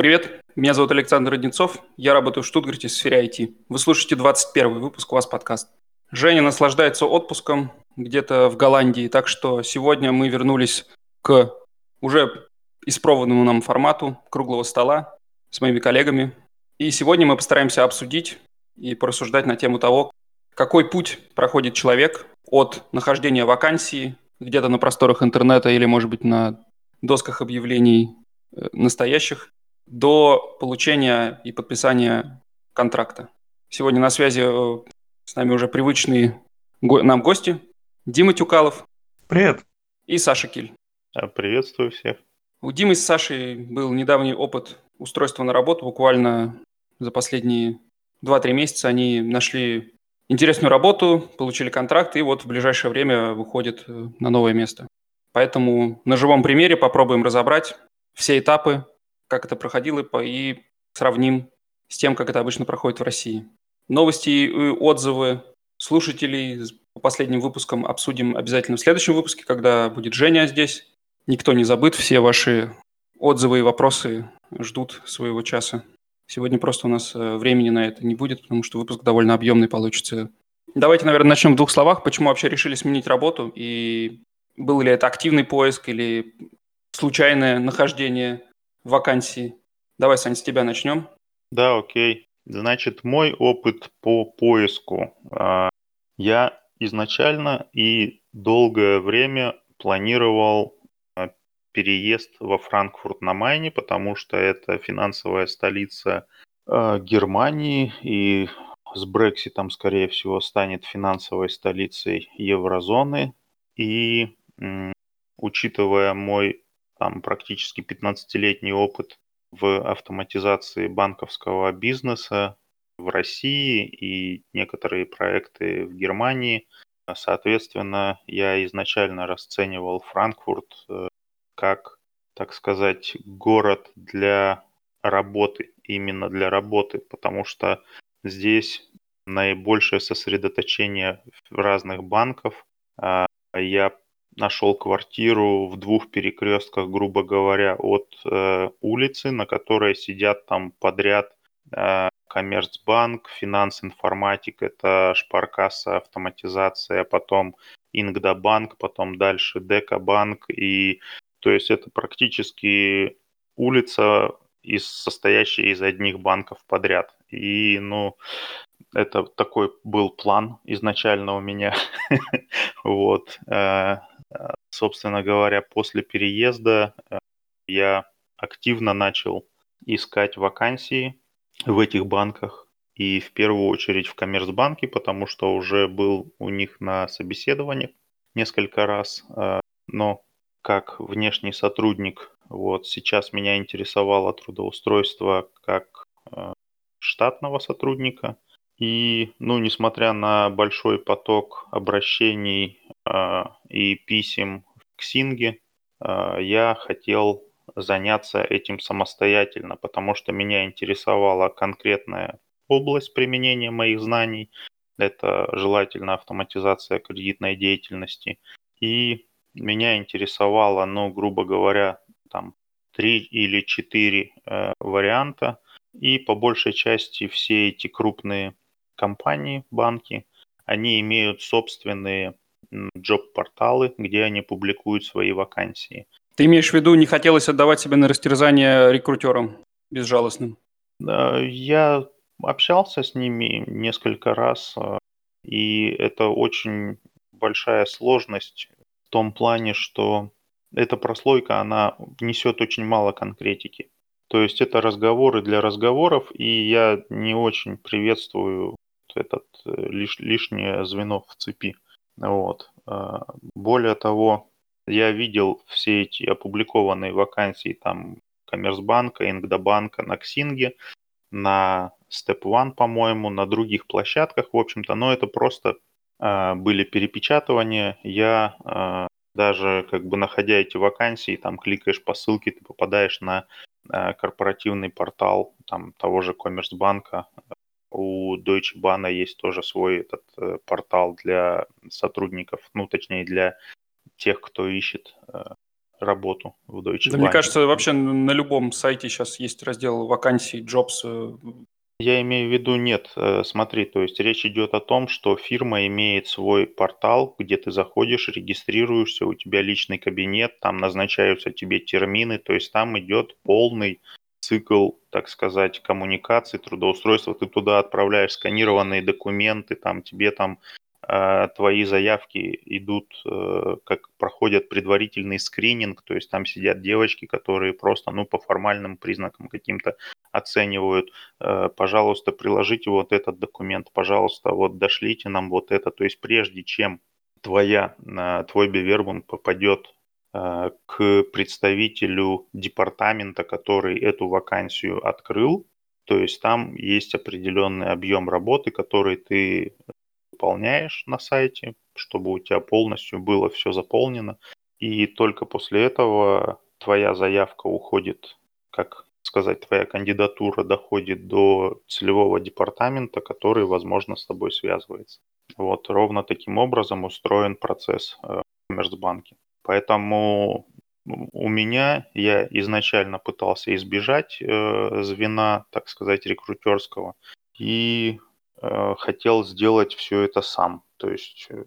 Привет, меня зовут Александр Одинцов, я работаю в Штутгарте в сфере IT. Вы слушаете 21 выпуск у вас подкаст. Женя наслаждается отпуском где-то в Голландии, так что сегодня мы вернулись к уже испробованному нам формату круглого стола с моими коллегами. И сегодня мы постараемся обсудить и порассуждать на тему того, какой путь проходит человек от нахождения вакансии где-то на просторах интернета или, может быть, на досках объявлений э, настоящих до получения и подписания контракта. Сегодня на связи э, с нами уже привычные нам гости. Дима Тюкалов. Привет. И Саша Киль. А, приветствую всех. У Димы с Сашей был недавний опыт устройства на работу. Буквально за последние 2-3 месяца они нашли интересную работу, получили контракт и вот в ближайшее время выходят э, на новое место. Поэтому на живом примере попробуем разобрать все этапы как это проходило, и сравним с тем, как это обычно проходит в России. Новости и отзывы слушателей по последним выпускам обсудим обязательно в следующем выпуске, когда будет Женя здесь. Никто не забыт, все ваши отзывы и вопросы ждут своего часа. Сегодня просто у нас э, времени на это не будет, потому что выпуск довольно объемный получится. Давайте, наверное, начнем в двух словах. Почему вообще решили сменить работу? И был ли это активный поиск или случайное нахождение вакансии. Давай, Сань, с тебя начнем. Да, окей. Значит, мой опыт по поиску. А, я изначально и долгое время планировал а, переезд во Франкфурт на Майне, потому что это финансовая столица а, Германии и с Брекситом, скорее всего, станет финансовой столицей еврозоны. И учитывая мой там практически 15-летний опыт в автоматизации банковского бизнеса в России и некоторые проекты в Германии. Соответственно, я изначально расценивал Франкфурт э, как, так сказать, город для работы, именно для работы, потому что здесь наибольшее сосредоточение разных банков. А, я нашел квартиру в двух перекрестках, грубо говоря, от э, улицы, на которой сидят там подряд э, Коммерцбанк, Финанс Информатик, это Шпаркасса, автоматизация, потом Ингдабанк, потом дальше Декабанк. И то есть это практически улица, из, состоящая из одних банков подряд. И, ну, это такой был план изначально у меня. вот. Э, Собственно говоря, после переезда э, я активно начал искать вакансии в этих банках и в первую очередь в Коммерцбанке, потому что уже был у них на собеседовании несколько раз, э, но как внешний сотрудник, вот сейчас меня интересовало трудоустройство как штатного сотрудника. И, ну, несмотря на большой поток обращений а, и писем к Синге, а, я хотел заняться этим самостоятельно, потому что меня интересовала конкретная область применения моих знаний. Это желательно автоматизация кредитной деятельности. И меня интересовало, ну, грубо говоря, там три или четыре э, варианта. И по большей части все эти крупные компании, банки, они имеют собственные джоб-порталы, где они публикуют свои вакансии. Ты имеешь в виду, не хотелось отдавать себя на растерзание рекрутерам безжалостным? Я общался с ними несколько раз, а, и это очень большая сложность в том плане, что эта прослойка, она несет очень мало конкретики. То есть это разговоры для разговоров, и я не очень приветствую этот э, лиш, лишнее звено в цепи. Вот. А, более того, я видел все эти опубликованные вакансии там Коммерсбанка, Ингдобанка на Ксинге, на Step One, по-моему, на других площадках, в общем-то, но это просто э, были перепечатывания. Я э, даже как бы находя эти вакансии, там кликаешь по ссылке, ты попадаешь на э, корпоративный портал там того же Коммерсбанка, у Deutsche Bahn есть тоже свой этот э, портал для сотрудников, ну, точнее, для тех, кто ищет э, работу в Deutsche Да, Bank. мне кажется, вообще на любом сайте сейчас есть раздел вакансий, jobs. э, Я имею в виду, нет, э, смотри, то есть речь идет о том, что фирма имеет свой портал, где ты заходишь, регистрируешься, у тебя личный кабинет, там назначаются тебе термины, то есть там идет полный цикл, так сказать, коммуникации, трудоустройства. Ты туда отправляешь сканированные документы, там тебе там э, твои заявки идут, э, как проходят предварительный скрининг, то есть там сидят девочки, которые просто, ну, по формальным признакам каким-то оценивают, э, пожалуйста, приложите вот этот документ, пожалуйста, вот дошлите нам вот это. То есть прежде чем твоя, твой Бевербун попадет к представителю департамента, который эту вакансию открыл, то есть там есть определенный объем работы, который ты выполняешь на сайте, чтобы у тебя полностью было все заполнено. И только после этого твоя заявка уходит как сказать, твоя кандидатура доходит до целевого департамента, который, возможно, с тобой связывается. Вот ровно таким образом устроен процесс э, в Коммерцбанке. Поэтому у меня я изначально пытался избежать э, звена, так сказать, рекрутерского и э, хотел сделать все это сам. То есть э,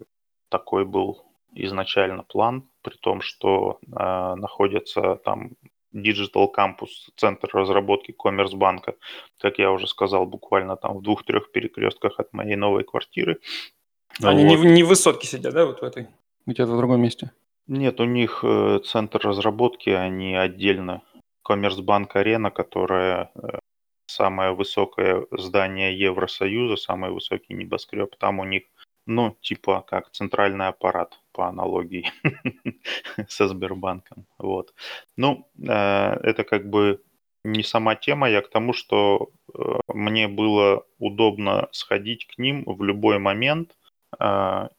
такой был изначально план, при том, что э, находятся там Digital Campus, центр разработки Коммерсбанка, как я уже сказал, буквально там в двух-трех перекрестках от моей новой квартиры. Они вот. не, в, не в высотке сидят, да, вот в этой? Где-то в другом месте? Нет, у них э, центр разработки, они отдельно. Коммерсбанк Арена, которая э, самое высокое здание Евросоюза, самый высокий небоскреб, там у них ну, типа как центральный аппарат по аналогии со Сбербанком. Вот. Ну, э, это как бы не сама тема, я к тому, что мне было удобно сходить к ним в любой момент,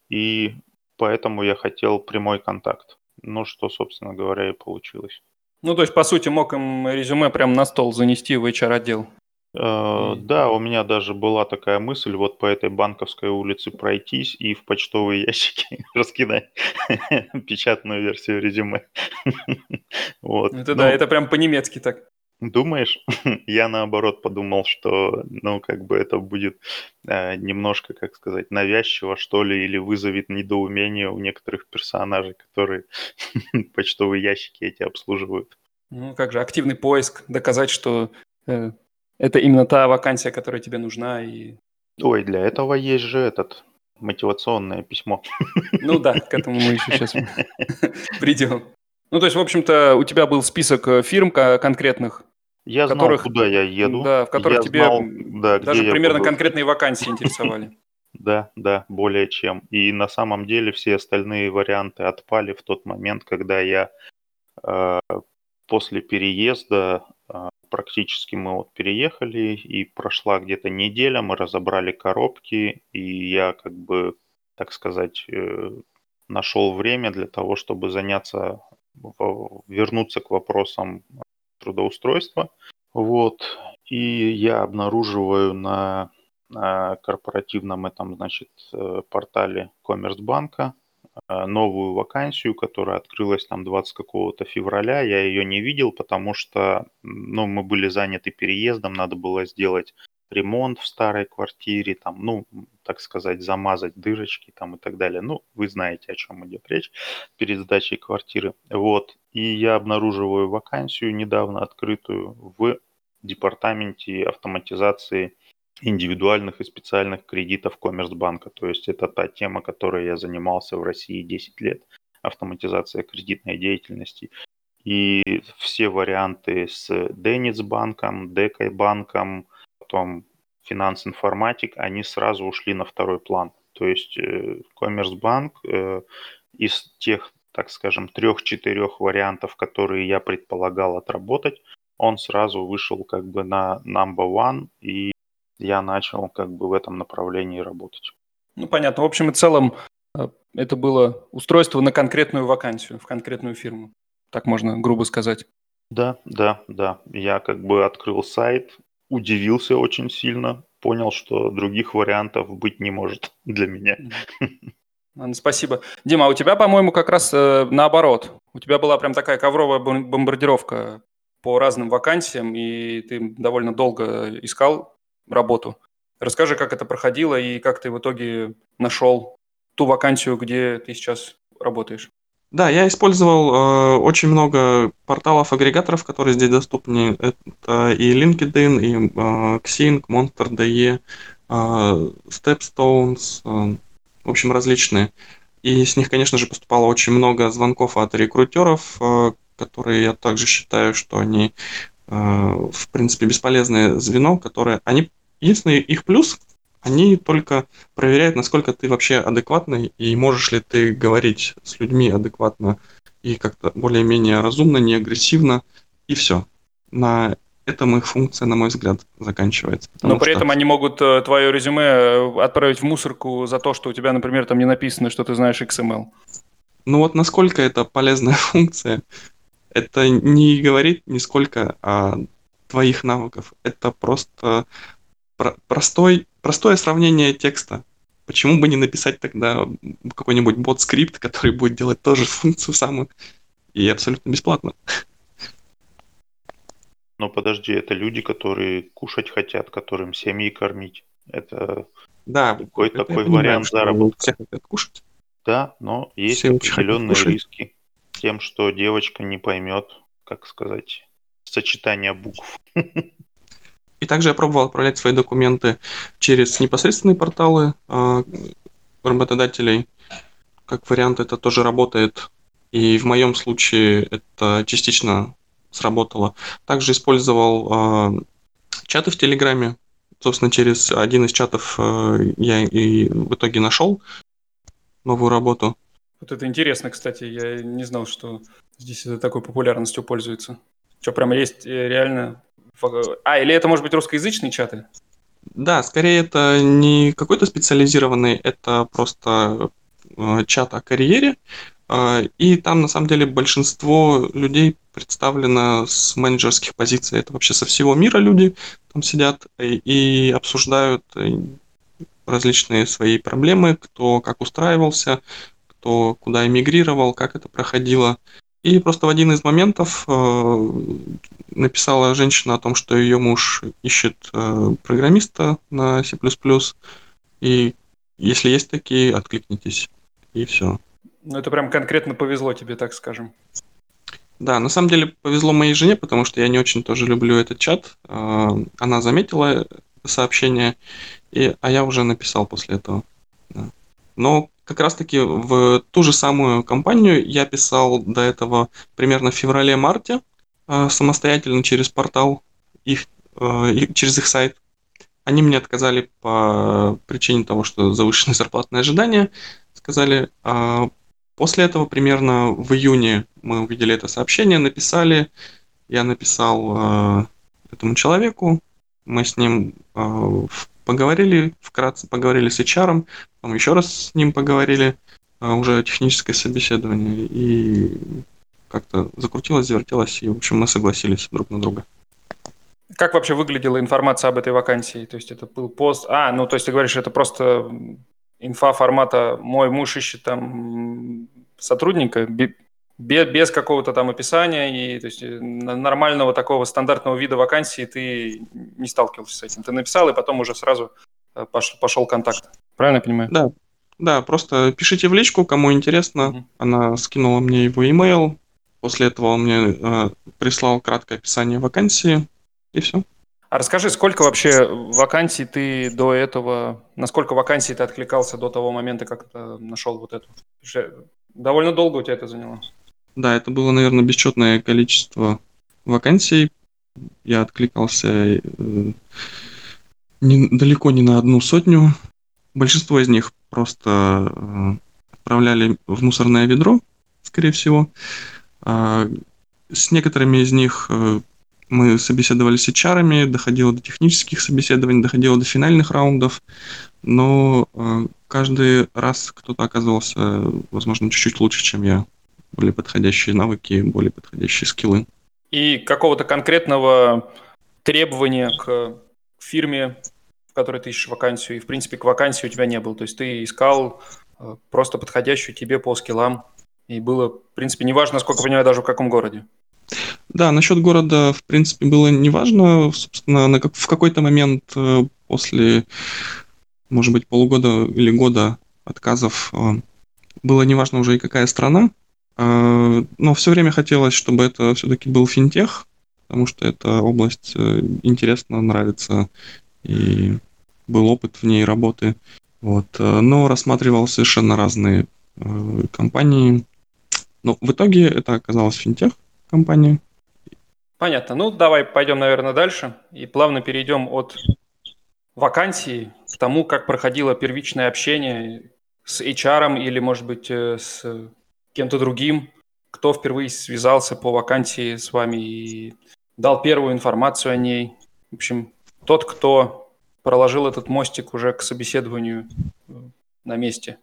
и поэтому я хотел прямой контакт. Ну, что, собственно говоря, и получилось. Ну, то есть, по сути, мог им резюме прямо на стол занести в HR-отдел. Э, да, у меня даже была такая мысль вот по этой банковской улице пройтись и в почтовые ящики раскидать печатную версию резюме. вот. Это да, ну, это прям по-немецки так. Думаешь? Я наоборот подумал, что, ну, как бы это будет э, немножко, как сказать, навязчиво, что ли, или вызовет недоумение у некоторых персонажей, которые почтовые ящики эти обслуживают. Ну, как же, активный поиск, доказать, что э, это именно та вакансия, которая тебе нужна. И... Ой, для этого есть же этот мотивационное письмо. Ну да, к этому мы еще сейчас придем. Ну, то есть, в общем-то, у тебя был список э, фирм конкретных, я которых, знал, куда я еду. Да, в которых я тебе знал, да, даже примерно буду. конкретные вакансии интересовали. Да, да, более чем. И на самом деле все остальные варианты отпали в тот момент, когда я э, после переезда э, практически мы вот переехали, и прошла где-то неделя, мы разобрали коробки, и я как бы, так сказать, э, нашел время для того, чтобы заняться, вернуться к вопросам трудоустройства. Вот. И я обнаруживаю на, на корпоративном этом, значит, э, портале Коммерцбанка Э, новую вакансию, которая открылась там 20 какого-то февраля. Я ее не видел, потому что ну, мы были заняты переездом, надо было сделать ремонт в старой квартире, там, ну, так сказать, замазать дырочки там и так далее. Ну, вы знаете, о чем идет речь перед сдачей квартиры. Вот. И я обнаруживаю вакансию, недавно открытую в департаменте автоматизации индивидуальных и специальных кредитов Коммерцбанка. То есть это та тема, которой я занимался в России 10 лет. Автоматизация кредитной деятельности. И все варианты с Денисбанком, Декайбанком, потом Финанс Информатик, они сразу ушли на второй план. То есть Коммерцбанк э, э, из тех, так скажем, трех-четырех вариантов, которые я предполагал отработать, он сразу вышел как бы на number one, и я начал как бы в этом направлении работать. Ну, понятно. В общем и целом, э, это было устройство на конкретную вакансию, в конкретную фирму. Так можно грубо сказать. Да, да, да. Я как бы открыл сайт, удивился очень сильно, понял, что других вариантов быть не может для меня. Спасибо. Дима, а у тебя, по-моему, как раз э, наоборот. У тебя была прям такая ковровая бомбардировка по разным вакансиям, и ты довольно долго искал работу. Расскажи, как это проходило и как ты в итоге нашел ту вакансию, где ты сейчас работаешь. Да, я использовал э, очень много порталов-агрегаторов, которые здесь доступны. Это и LinkedIn, и э, Xing, Monster.de, э, Stepstones, э, в общем, различные. И с них, конечно же, поступало очень много звонков от рекрутеров, э, которые я также считаю, что они, э, в принципе, бесполезное звено, которое... Они... Единственный их плюс, они только проверяют, насколько ты вообще адекватный и можешь ли ты говорить с людьми адекватно и как-то более-менее разумно, не агрессивно, и все. На этом их функция, на мой взгляд, заканчивается. Но при что... этом они могут э, твое резюме э, отправить в мусорку за то, что у тебя, например, там не написано, что ты знаешь XML. Ну вот насколько это полезная функция, это не говорит нисколько о твоих навыков. Это просто простой, простое сравнение текста. Почему бы не написать тогда какой-нибудь бот-скрипт, который будет делать тоже функцию самую и абсолютно бесплатно? Но подожди, это люди, которые кушать хотят, которым семьи кормить. Это да, какой это такой вариант заработка. Все хотят кушать. Да, но есть все определенные риски тем, что девочка не поймет, как сказать, сочетание букв. И также я пробовал отправлять свои документы через непосредственные порталы э, работодателей. Как вариант это тоже работает. И в моем случае это частично сработало. Также использовал э, чаты в Телеграме. Собственно, через один из чатов э, я и в итоге нашел новую работу. Вот это интересно, кстати. Я не знал, что здесь это такой популярностью пользуется. Что, прямо есть реально а, или это может быть русскоязычные чаты? Да, скорее это не какой-то специализированный, это просто э, чат о карьере. Э, и там на самом деле большинство людей представлено с менеджерских позиций. Это вообще со всего мира люди там сидят и, обсуждают э, различные свои проблемы, кто как устраивался, кто куда эмигрировал, как это проходило. И просто в один из моментов э, написала женщина о том, что ее муж ищет э, программиста на C++, и если есть такие, откликнитесь, и все. Ну, это прям конкретно повезло тебе, так скажем. Да, на самом деле повезло моей жене, потому что я не очень тоже люблю этот чат. Э, она заметила сообщение, и, а я уже написал после этого. Да. Но как раз-таки в ту же самую компанию я писал до этого примерно в феврале-марте э, самостоятельно через портал, их, э, через их сайт. Они мне отказали по причине того, что завышенные зарплатные ожидания. Сказали, а после этого примерно в июне мы увидели это сообщение, написали, я написал э, этому человеку, мы с ним поговорили вкратце, поговорили с HR, потом еще раз с ним поговорили, а, уже техническое собеседование, и как-то закрутилось, завертелось, и, в общем, мы согласились друг на друга. Как вообще выглядела информация об этой вакансии? То есть это был пост... А, ну, то есть ты говоришь, это просто инфа формата «мой муж ищет там сотрудника», без, без какого-то там описания и то есть, э, нормального такого стандартного вида вакансии ты не сталкивался с этим. Ты написал, и потом уже сразу э, пошел, пошел контакт. Правильно я понимаю? Да. Да, просто пишите в личку, кому интересно. Угу. Она скинула мне его email. После этого он мне э, прислал краткое описание вакансии, и все. А расскажи, сколько вообще вакансий ты до этого, насколько вакансий ты откликался до того момента, как ты нашел вот эту? Довольно долго у тебя это заняло. Да, это было, наверное, бесчетное количество вакансий. Я откликался э, не, далеко не на одну сотню. Большинство из них просто э, отправляли в мусорное ведро, скорее всего. А с некоторыми из них э, мы собеседовали с HR, доходило до технических собеседований, доходило до финальных раундов, но каждый раз кто-то оказывался, возможно, чуть-чуть лучше, чем я более подходящие навыки, более подходящие скиллы. И какого-то конкретного требования к фирме, в которой ты ищешь вакансию, и, в принципе, к вакансии у тебя не было. То есть ты искал э, просто подходящую тебе по скиллам И было, в принципе, неважно, насколько я понимаю, даже в каком городе. Да, насчет города, в принципе, было неважно. Собственно, на как, в какой-то момент э, после, может быть, полугода или года отказов э, было неважно уже и какая страна. Э, но все время хотелось, чтобы это все-таки был финтех, потому что эта область интересна, нравится, и был опыт в ней работы. Вот. Но рассматривал совершенно разные компании. Но в итоге это оказалась финтех компания. Понятно. Ну, давай пойдем, наверное, дальше и плавно перейдем от вакансии к тому, как проходило первичное общение с HR или, может быть, э, с кем-то другим, кто впервые связался по вакансии с вами и дал первую информацию о ней. В общем, тот, кто проложил этот мостик уже к собеседованию э, на месте.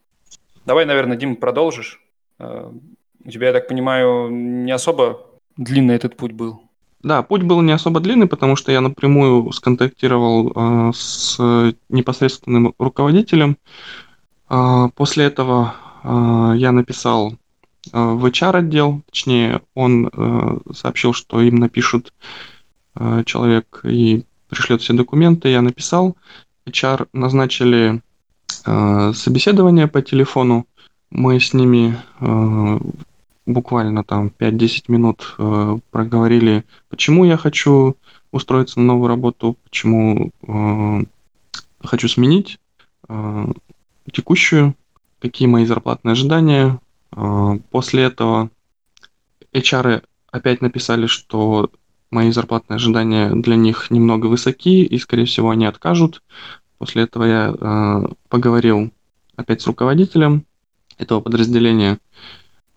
Давай, наверное, Дим, продолжишь. Э, у тебя, я так понимаю, не особо длинный этот путь был. Да, путь был не особо длинный, потому что я напрямую сконтактировал э, с непосредственным руководителем. Э, после этого э, я написал в HR-отдел, точнее, он э, сообщил, что им напишут э, человек и пришлет все документы. Я написал. HR назначили э, собеседование по телефону. Мы с ними э, буквально там 5-10 минут э, проговорили, почему я хочу устроиться на новую работу, почему э, хочу сменить э, текущую, какие мои зарплатные ожидания. Э, после этого HR опять написали, что мои зарплатные ожидания для них немного высоки, и, скорее всего, они откажут. После этого я э, поговорил опять с руководителем этого подразделения,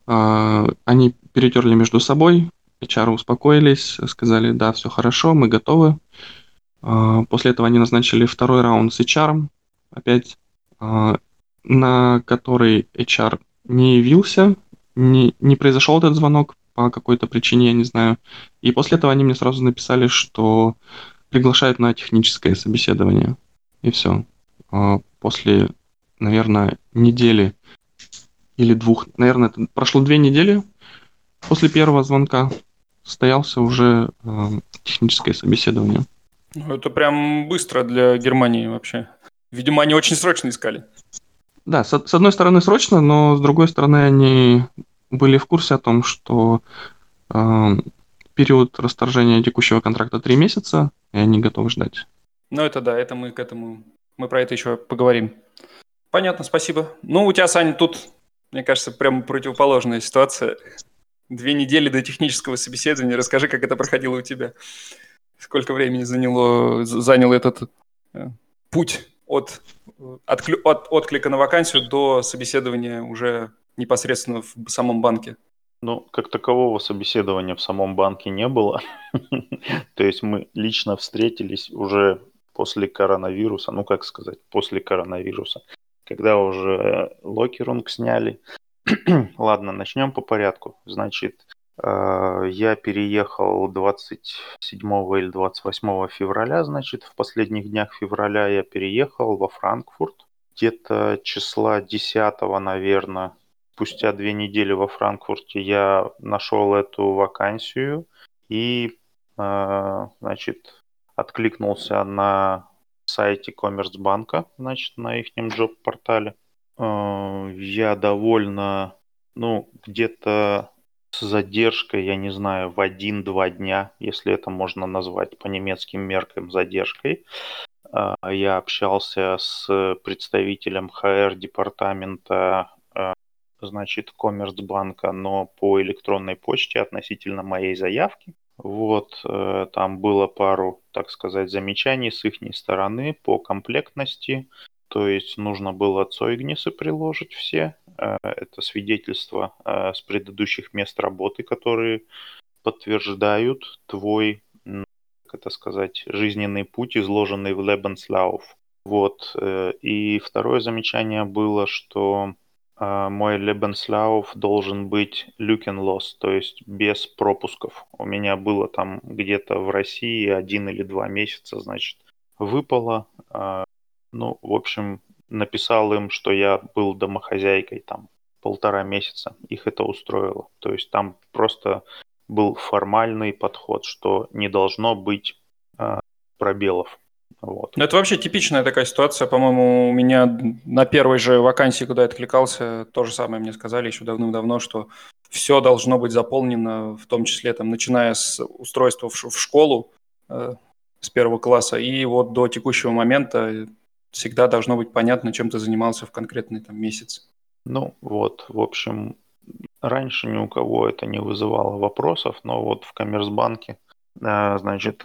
а, они перетерли между собой, HR успокоились, сказали, да, все хорошо, мы готовы. А, после этого они назначили второй раунд с HR, опять, а, на который HR не явился, не, не произошел этот звонок по какой-то причине, я не знаю. И после этого они мне сразу написали, что приглашают на техническое собеседование. И все. После, наверное, недели или двух, наверное, это прошло две недели после первого звонка, состоялся уже э, техническое собеседование. Ну, это прям быстро для Германии вообще. Видимо, они очень срочно искали. Да, с, с одной стороны срочно, но с другой стороны они были в курсе о том, что э, период расторжения текущего контракта три месяца, и они готовы ждать. Ну это да, это мы к этому, мы про это еще поговорим. Понятно, спасибо. Ну, у тебя, Саня, тут мне кажется, прям противоположная ситуация. Две недели до технического собеседования. Расскажи, как это проходило у тебя. Сколько времени заняло, занял этот э, путь от, от, от отклика на вакансию до собеседования уже непосредственно в самом банке? Ну, как такового собеседования в самом банке не было. То есть мы лично встретились уже после коронавируса, ну как сказать, после коронавируса когда уже Lockerung сняли. Ладно, начнем по порядку. Значит, я переехал 27 или 28 февраля, значит, в последних днях февраля я переехал во Франкфурт. Где-то числа 10, наверное, спустя две недели во Франкфурте я нашел эту вакансию и, э, значит, откликнулся на сайте Коммерцбанка, значит, на их джоб-портале. Э, я довольно, ну, где-то с задержкой, я не знаю, в один-два дня, если это можно назвать по немецким меркам задержкой. Э, я общался с представителем HR-департамента э, значит, Коммерцбанка, но по электронной почте относительно моей заявки. Вот, э, там было пару, так сказать, замечаний с их стороны по комплектности. То есть нужно было Цойгнисы приложить все. Э, это свидетельства э, с предыдущих мест работы, которые подтверждают твой, как это сказать, жизненный путь, изложенный в Lebenslauf. Вот. И второе замечание было, что мой Lebenslauf должен быть lückenlos, то есть без пропусков. У меня было там где-то в России один или два месяца, значит, выпало. Ну, в общем, написал им, что я был домохозяйкой там полтора месяца. Их это устроило. То есть там просто был формальный подход, что не должно быть э, пробелов. Вот. Ну, это вообще типичная такая ситуация. По-моему, у меня на первой же вакансии, куда я откликался, то же самое мне сказали еще давным-давно, что все должно быть заполнено, в том числе там, начиная с устройства в, в школу э, с первого класса и вот до текущего момента всегда должно быть понятно, чем ты занимался в конкретный там месяц. Ну вот, в общем, раньше ни у кого это не вызывало вопросов, но вот в Коммерсбанке э, значит,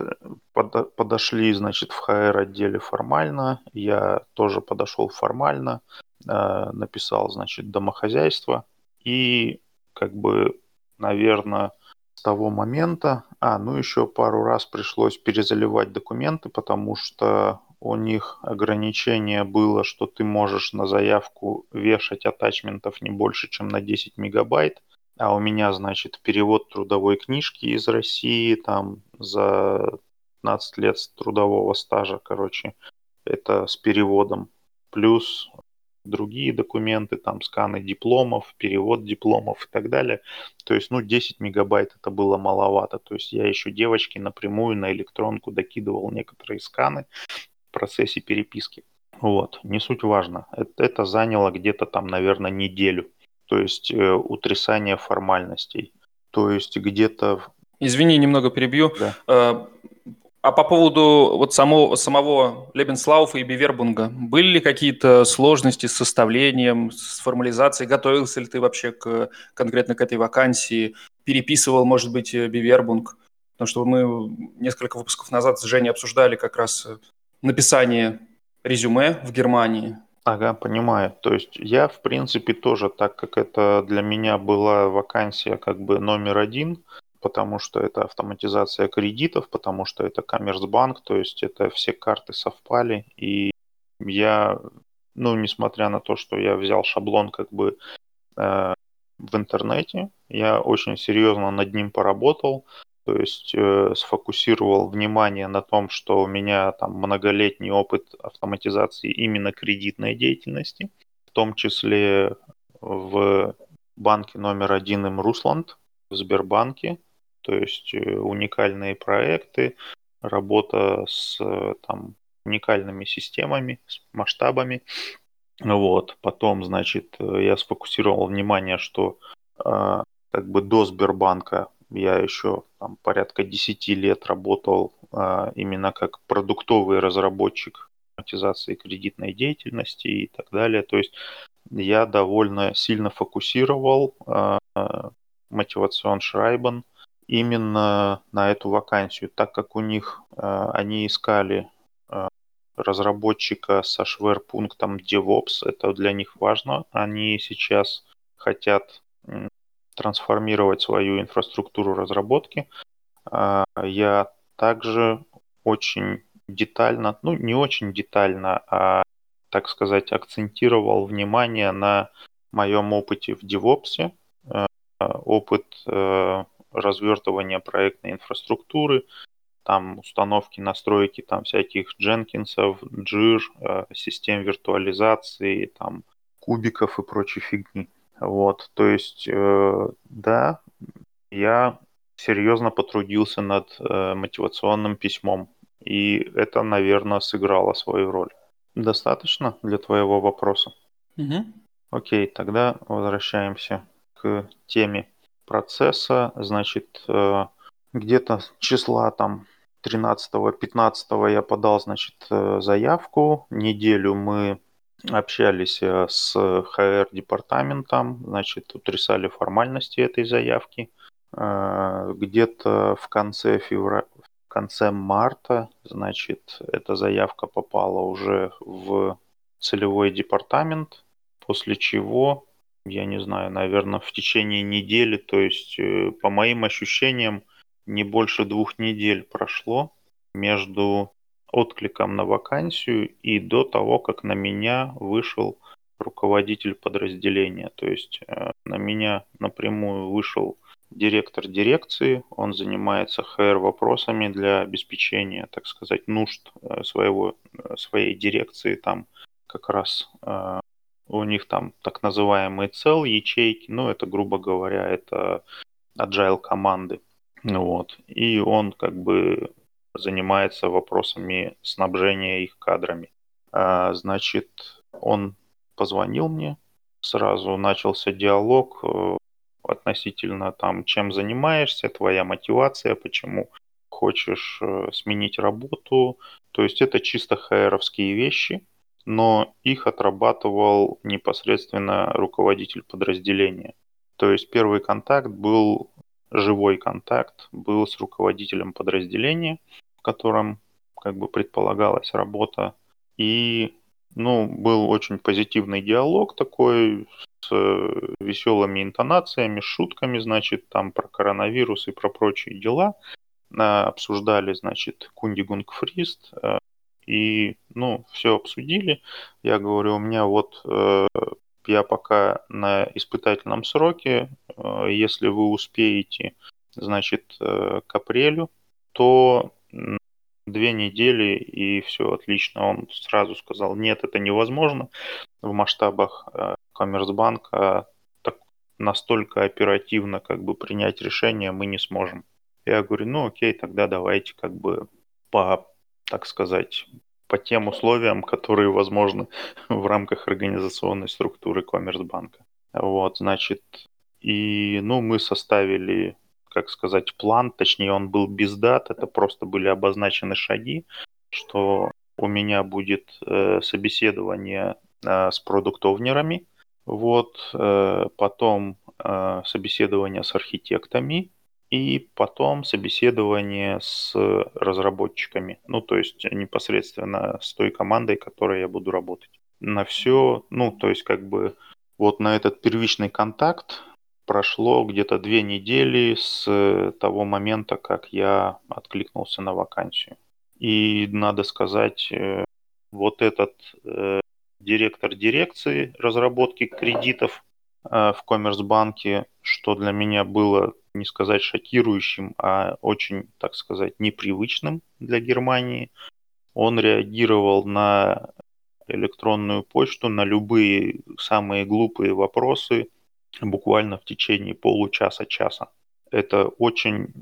под, подошли, значит, в ХР отделе формально, я тоже подошел формально, э, написал, значит, домохозяйство, и как бы, наверное, с того момента, а, ну еще пару раз пришлось перезаливать документы, потому что у них ограничение было, что ты можешь на заявку вешать атачментов не больше, чем на 10 мегабайт. А у меня, значит, перевод трудовой книжки из России там за 15 лет трудового стажа, короче, это с переводом. Плюс другие документы, там сканы дипломов, перевод дипломов и так далее. То есть, ну, 10 мегабайт это было маловато. То есть я еще девочке напрямую на электронку докидывал некоторые сканы процессе переписки. Вот, не суть важно. Это, это заняло где-то там, наверное, неделю. То есть э, утрясание формальностей. То есть где-то... Извини, немного перебью. Да. Э, а по поводу вот самого, самого Лебенслауфа и Бивербунга, были ли какие-то сложности с составлением, с формализацией? Готовился ли ты вообще к, конкретно к этой вакансии? Переписывал, может быть, Бивербунг? Потому что мы несколько выпусков назад с Женей обсуждали как раз написание резюме в Германии. Ага, понимаю. То есть я, в принципе, тоже, так как это для меня была вакансия как бы номер один, потому что это автоматизация кредитов, потому что это Коммерсбанк, то есть это все карты совпали, и я, ну, несмотря на то, что я взял шаблон как бы э, в интернете, я очень серьезно над ним поработал, то есть э, сфокусировал внимание на том, что у меня там многолетний опыт автоматизации именно кредитной деятельности, в том числе в банке номер один им Русланд, в Сбербанке, то есть э, уникальные проекты, работа с э, там, уникальными системами, с масштабами. Вот. Потом, значит, э, я сфокусировал внимание, что э, как бы до Сбербанка я еще там, порядка 10 лет работал э, именно как продуктовый разработчик автоматизации кредитной деятельности и так далее. То есть я довольно сильно фокусировал э, мотивацион Шрайбен – именно на эту вакансию, так как у них э, они искали э, разработчика со шверпунктом DevOps, это для них важно. Они сейчас хотят трансформировать свою инфраструктуру разработки. Э, я также очень детально, ну не очень детально, а так сказать, акцентировал внимание на моем опыте в DevOps, опыт развертывания проектной инфраструктуры, там установки, настройки там всяких Дженкинсов, Jir, э, систем виртуализации, там кубиков и прочей фигни. Вот, то есть, э, да, я серьезно потрудился над э, мотивационным письмом, и это, наверное, сыграло свою роль. Достаточно для твоего вопроса? Угу. Окей, тогда возвращаемся к теме процесса, значит, э, где-то числа там 13-15 я подал, значит, э, заявку. Неделю мы общались э, с ХР-департаментом, значит, утрясали формальности этой заявки. Где-то в конце февраля, в конце марта, значит, эта заявка попала уже в целевой департамент, после чего я не знаю, наверное, в течение недели, то есть, э, по моим ощущениям, не больше двух недель прошло между откликом на вакансию и до того, как на меня вышел руководитель подразделения. То есть э, на меня напрямую вышел директор дирекции, он занимается HR вопросами для обеспечения, так сказать, нужд э, своего, своей дирекции. Там как раз у них там так называемые цел ячейки, ну это, грубо говоря, это agile команды. Вот. И он как бы занимается вопросами снабжения их кадрами. А, значит, он позвонил мне, сразу начался диалог э, относительно там, чем занимаешься, твоя мотивация, почему хочешь э, сменить работу. То есть это чисто хайеровские вещи, но их отрабатывал непосредственно руководитель подразделения. То есть первый контакт был живой контакт, был с руководителем подразделения, в котором как бы предполагалась работа. И ну, был очень позитивный диалог такой с веселыми интонациями, шутками, значит, там про коронавирус и про прочие дела. А, обсуждали, значит, Кундигунг Фрист, э, и, ну, все обсудили. Я говорю, у меня вот э, я пока на испытательном сроке. Э, если вы успеете, значит, к апрелю, то две недели и все отлично. Он сразу сказал, нет, это невозможно в масштабах Коммерсбанка так, настолько оперативно как бы принять решение мы не сможем. Я говорю, ну окей, тогда давайте как бы по, так сказать, по тем условиям, которые возможны в рамках организационной структуры Коммерсбанка. Вот, значит, и, ну, мы составили, как сказать, план, точнее, он был без дат, это просто были обозначены шаги, что у меня будет э, собеседование э, с продуктовнерами, вот, э, потом э, собеседование с архитектами, и потом собеседование с разработчиками, ну, то есть непосредственно с той командой, которой я буду работать. На все, ну, то есть как бы вот на этот первичный контакт прошло где-то две недели с того момента, как я откликнулся на вакансию. И надо сказать, э, вот этот э, директор дирекции разработки кредитов э, в Коммерсбанке, что для меня было не сказать шокирующим, а очень, так сказать, непривычным для Германии. Он реагировал на электронную почту, на любые самые глупые вопросы буквально в течение получаса-часа. Это очень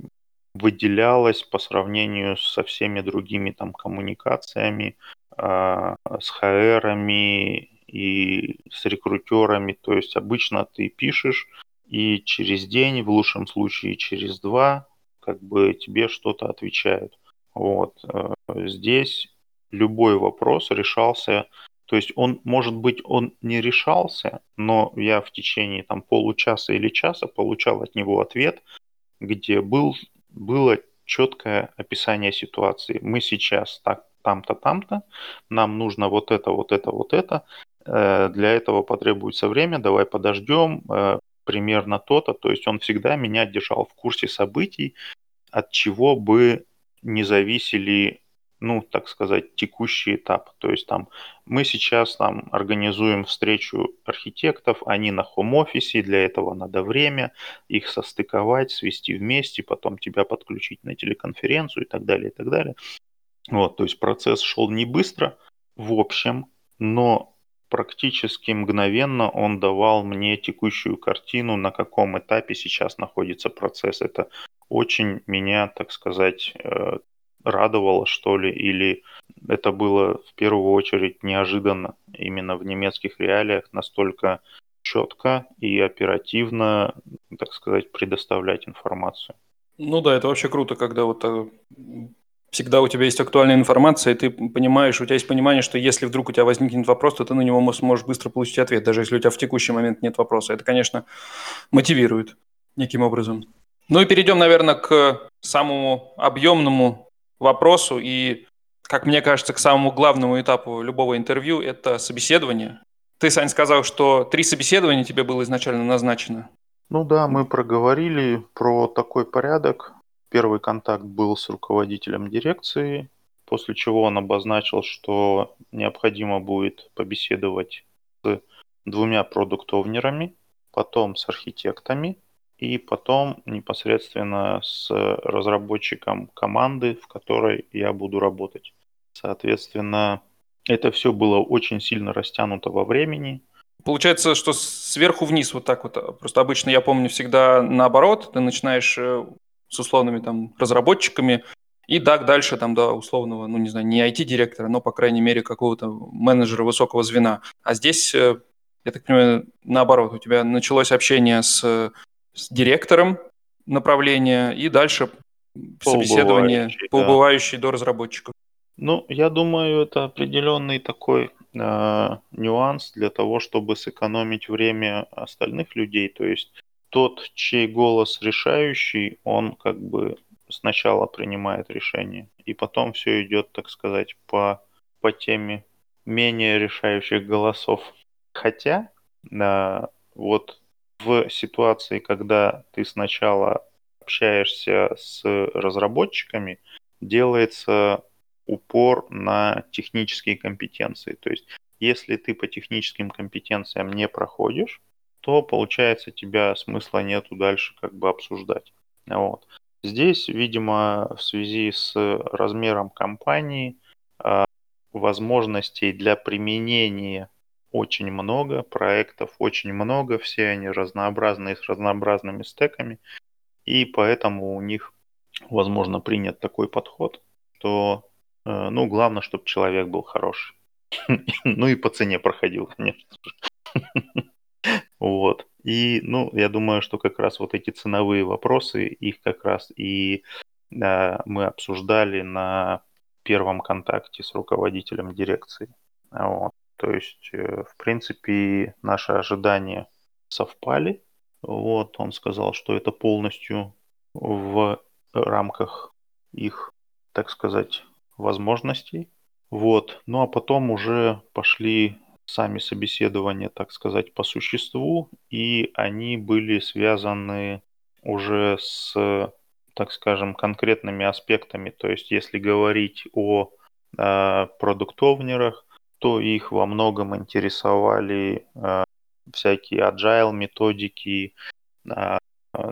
выделялось по сравнению со всеми другими там коммуникациями, э, с ХРами и с рекрутерами. То есть обычно ты пишешь, и через день, в лучшем случае через два, как бы тебе что-то отвечают. Вот. Э, здесь любой вопрос решался, то есть он, может быть, он не решался, но я в течение там получаса или часа получал от него ответ, где был, было четкое описание ситуации. Мы сейчас так, там-то, там-то, нам нужно вот это, вот это, вот это, э, для этого потребуется время, давай подождем, э, примерно то-то. То есть он всегда меня держал в курсе событий, от чего бы не зависели, ну, так сказать, текущий этап. То есть там мы сейчас там организуем встречу архитектов, они на хом-офисе, для этого надо время, их состыковать, свести вместе, потом тебя подключить на телеконференцию и так далее, и так далее. Вот, то есть процесс шел не быстро, в общем, но практически мгновенно он давал мне текущую картину, на каком этапе сейчас находится процесс. Это очень меня, так сказать, э, радовало, что ли, или это было в первую очередь неожиданно именно в немецких реалиях настолько четко и оперативно, так сказать, предоставлять информацию. Ну да, это вообще круто, когда вот э, всегда у тебя есть актуальная информация, и ты понимаешь, у тебя есть понимание, что если вдруг у тебя возникнет вопрос, то ты на него сможешь быстро получить ответ, даже если у тебя в текущий момент нет вопроса. Это, конечно, мотивирует неким образом. Ну и перейдем, наверное, к самому объемному вопросу и, как мне кажется, к самому главному этапу любого интервью – это собеседование. Ты, Сань, сказал, что три собеседования тебе было изначально назначено. Ну да, мы проговорили про такой порядок. Первый контакт был с руководителем дирекции, после чего он обозначил, что необходимо будет побеседовать с двумя продуктовнерами, потом с архитектами и потом непосредственно с разработчиком команды, в которой я буду работать. Соответственно, это все было очень сильно растянуто во времени. получается, что сверху вниз вот так вот. Просто обычно я помню всегда наоборот. Ты начинаешь э, с условными там разработчиками, и так дальше там до условного, ну не знаю, не IT-директора, но, по крайней мере, какого-то менеджера высокого звена. А здесь, э, я так понимаю, наоборот, у тебя началось общение с, с директором направления и дальше собеседование по убывающей да. до разработчиков. Ну, я думаю, это определенный такой э, нюанс для того, чтобы сэкономить время остальных людей. То есть тот, чей голос решающий, он как бы сначала принимает решение, и потом все идет, так сказать, по, по теме менее решающих голосов. Хотя, э, вот в ситуации, когда ты сначала общаешься с разработчиками, делается упор на технические компетенции. То есть, если ты по техническим компетенциям не проходишь, то получается тебя смысла нету дальше как бы обсуждать. Вот. Здесь, видимо, в связи с размером компании а, возможностей для применения очень много, проектов очень много, все они разнообразные с разнообразными стеками, и поэтому у них, возможно, принят такой подход, что Э, ну, главное, чтобы человек был хороший. Ну и по цене проходил, конечно Вот. И, ну, я думаю, что как раз вот эти ценовые вопросы, их как раз и да, мы обсуждали на первом контакте с руководителем дирекции. Вот. То есть, э, в принципе, наши ожидания совпали. Вот, он сказал, что это полностью в рамках их, так сказать, возможностей. Вот. Ну а потом уже пошли сами собеседования, так сказать, по существу, и они были связаны уже с, так скажем, конкретными аспектами. То есть, если говорить о э, продуктовнерах, то их во многом интересовали э, всякие agile методики, э,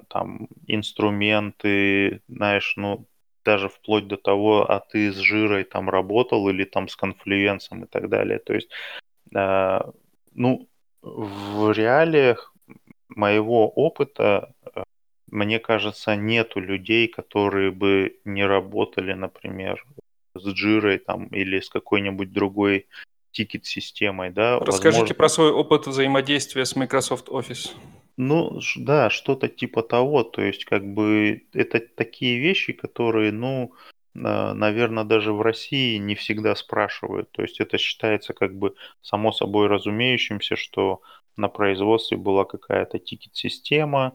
там инструменты, знаешь, ну даже вплоть до того, а ты с жирой там работал или там с конфлюенсом и так далее. То есть, э, ну, в реалиях моего опыта, э, мне кажется, нету людей, которые бы не работали, например, с жирой там или с какой-нибудь другой тикет-системой, да. Расскажите Возможно... про свой опыт взаимодействия с Microsoft Office. Ну, да, что-то типа того. То есть, как бы, это такие вещи, которые, ну, а, наверное, даже в России не всегда спрашивают. То есть, это считается как бы само собой разумеющимся, что на производстве была какая-то тикет-система,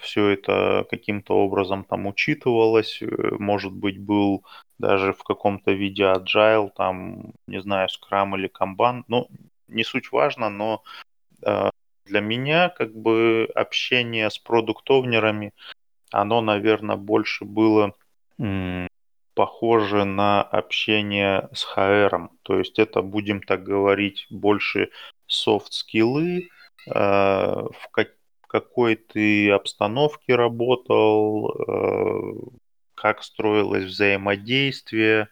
все это каким-то образом там учитывалось, э, может быть, был даже в каком-то виде agile, там, не знаю, Scrum или Kanban, ну, не суть важно, но а, для меня как бы общение с продуктовнерами, оно, наверное, больше было похоже на общение с HR. То есть это, будем так говорить, больше софт-скиллы, э, в, как, какой ты обстановке работал, э, как строилось взаимодействие,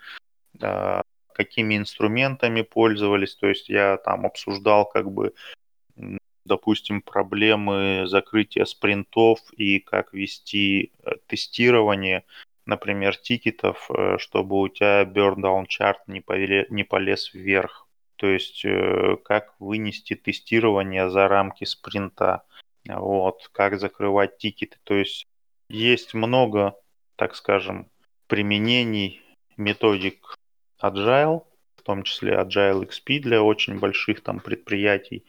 э, какими инструментами пользовались. То есть я там обсуждал как бы допустим, проблемы закрытия спринтов и как вести э, тестирование, например, тикетов, чтобы у тебя burn down chart не, повеле, не полез вверх. То есть как вынести тестирование за рамки спринта, вот, как закрывать тикеты. То есть есть много, так скажем, применений методик Agile, в том числе Agile XP для очень больших там предприятий,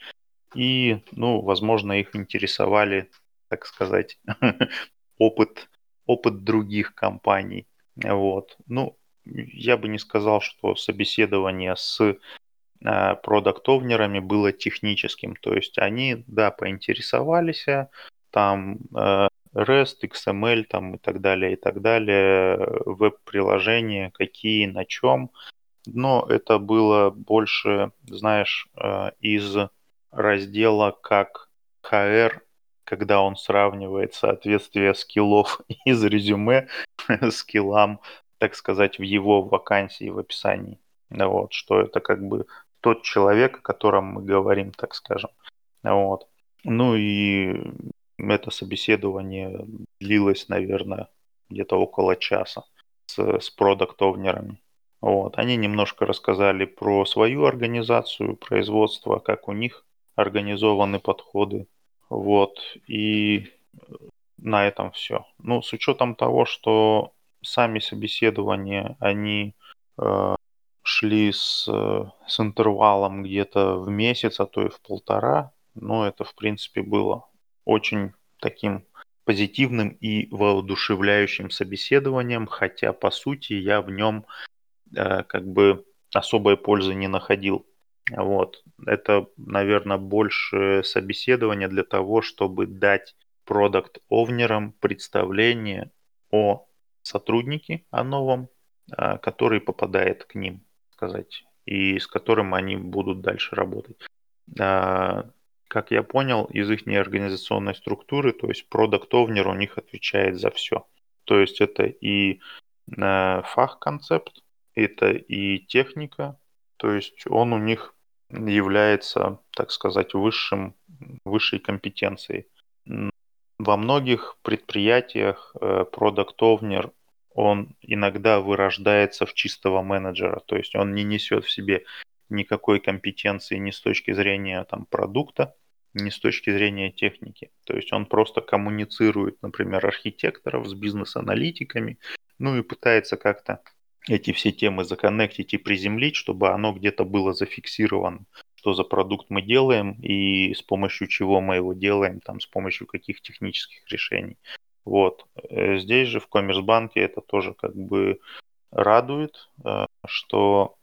и, ну, возможно, их интересовали, так сказать, опыт, опыт других компаний. Вот. Ну, я бы не сказал, что собеседование с продуктовнерами было техническим. То есть они, да, поинтересовались, там э, REST, XML там, и так далее, и так далее, веб-приложения, какие, на чем. Но это было больше, знаешь, э, из раздела как HR, когда он сравнивает соответствие скиллов из резюме скиллам, так сказать, в его вакансии, в описании. Вот, что это как бы тот человек, о котором мы говорим, так скажем. Вот. Ну и это собеседование длилось, наверное, где-то около часа с, с продукт-овнерами. Вот. Они немножко рассказали про свою организацию производства, как у них организованы подходы. Вот. И на этом все. Ну, с учетом того, что сами собеседования, они э, шли с, с интервалом где-то в месяц, а то и в полтора, ну, это, в принципе, было очень таким позитивным и воодушевляющим собеседованием, хотя, по сути, я в нем э, как бы особой пользы не находил. Вот. Это, наверное, больше собеседование для того, чтобы дать продукт-овнерам представление о сотруднике, о новом, а, который попадает к ним, сказать, и с которым они будут дальше работать. А, как я понял, из их организационной структуры, то есть продукт-овнер у них отвечает за все. То есть это и а, фах-концепт, это и техника, то есть он у них является, так сказать, высшим, высшей компетенцией. Во многих предприятиях э, Product Owner, он иногда вырождается в чистого менеджера, то есть он не несет в себе никакой компетенции ни с точки зрения там, продукта, ни с точки зрения техники. То есть он просто коммуницирует, например, архитекторов с бизнес-аналитиками, ну и пытается как-то эти все темы законнектить и приземлить, чтобы оно где-то было зафиксировано что за продукт мы делаем и с помощью чего мы его делаем, там, с помощью каких технических решений. Вот. Э, здесь же в Коммерсбанке это тоже как бы радует, э, что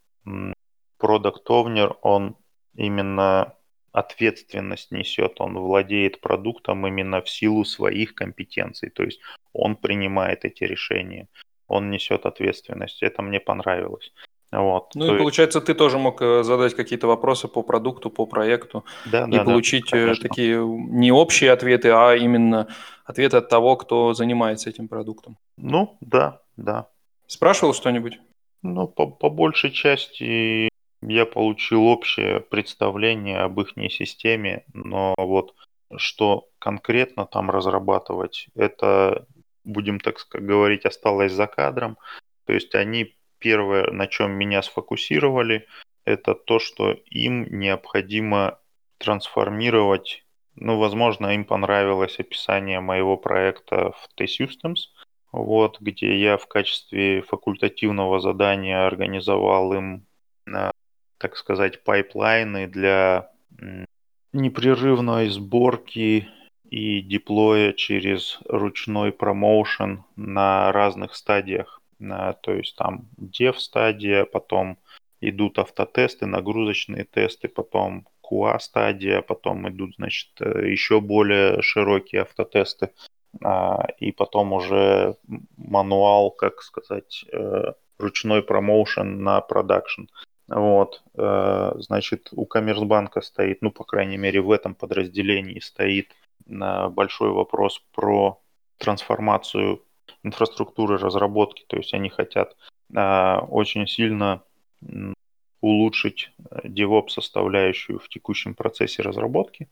продукт Owner, он именно ответственность несет, он владеет продуктом именно в силу своих компетенций, то есть он принимает эти решения, он несет ответственность. Это мне понравилось. Вот. Ну и получается, ты тоже мог э, задать какие-то вопросы по продукту, по проекту да, и да, получить да, такие не общие ответы, а именно ответы от того, кто занимается этим продуктом. Ну, да, да. Спрашивал что-нибудь? Ну, по, по большей части я получил общее представление об их системе, но вот что конкретно там разрабатывать, это, будем так говорить, осталось за кадром. То есть они первое, на чем меня сфокусировали, это то, что им необходимо трансформировать, ну, возможно, им понравилось описание моего проекта в T-Systems, вот, где я в качестве факультативного задания организовал им, э, так сказать, пайплайны для непрерывной сборки и деплоя через ручной промоушен на разных стадиях то есть там dev стадия, потом идут автотесты, нагрузочные тесты, потом QA стадия, потом идут, значит, э, еще более широкие автотесты, а, и потом уже manual, как сказать, э, ручной промоушен на продакшн. Вот, э, значит, у Коммерсбанка стоит, ну, по крайней мере, в этом подразделении стоит большой вопрос про трансформацию инфраструктуры разработки, то есть они хотят э, очень сильно улучшить э, DevOps составляющую в текущем процессе разработки.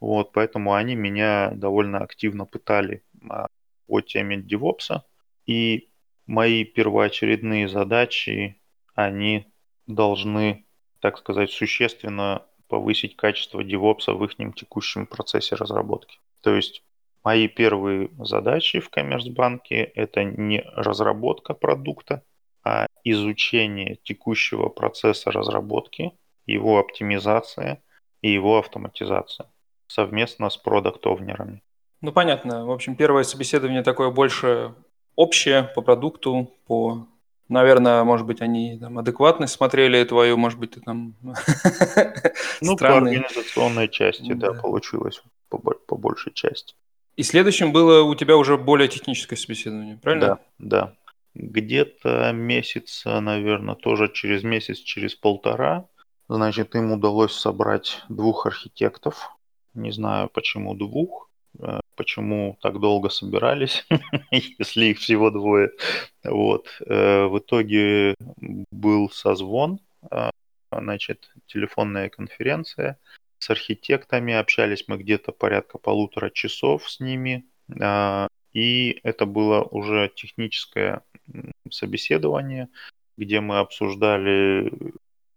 Вот, поэтому они меня довольно активно пытали э, о теме DevOps. И мои первоочередные задачи, они должны, так сказать, существенно повысить качество DevOps в их текущем процессе разработки. То есть Мои первые задачи в Коммерсбанке – это не разработка продукта, а изучение текущего процесса разработки, его оптимизация и его автоматизация совместно с продукт-овнерами. Ну, понятно. В общем, первое собеседование такое больше общее по продукту, по Наверное, может быть, они там адекватность смотрели твою, может быть, ты там Ну, по организационной части, да, получилось по, по большей части. И следующим было у тебя уже более техническое собеседование, правильно? Да, да. Где-то месяц, наверное, тоже через месяц, через полтора, значит, им удалось собрать двух архитектов. Не знаю, почему двух, э, почему так долго собирались, если их всего двое. Вот. Э, в итоге был созвон, э, значит, телефонная конференция с архитектами. Общались мы где-то порядка полутора часов с ними. А, и это было уже техническое собеседование, где мы обсуждали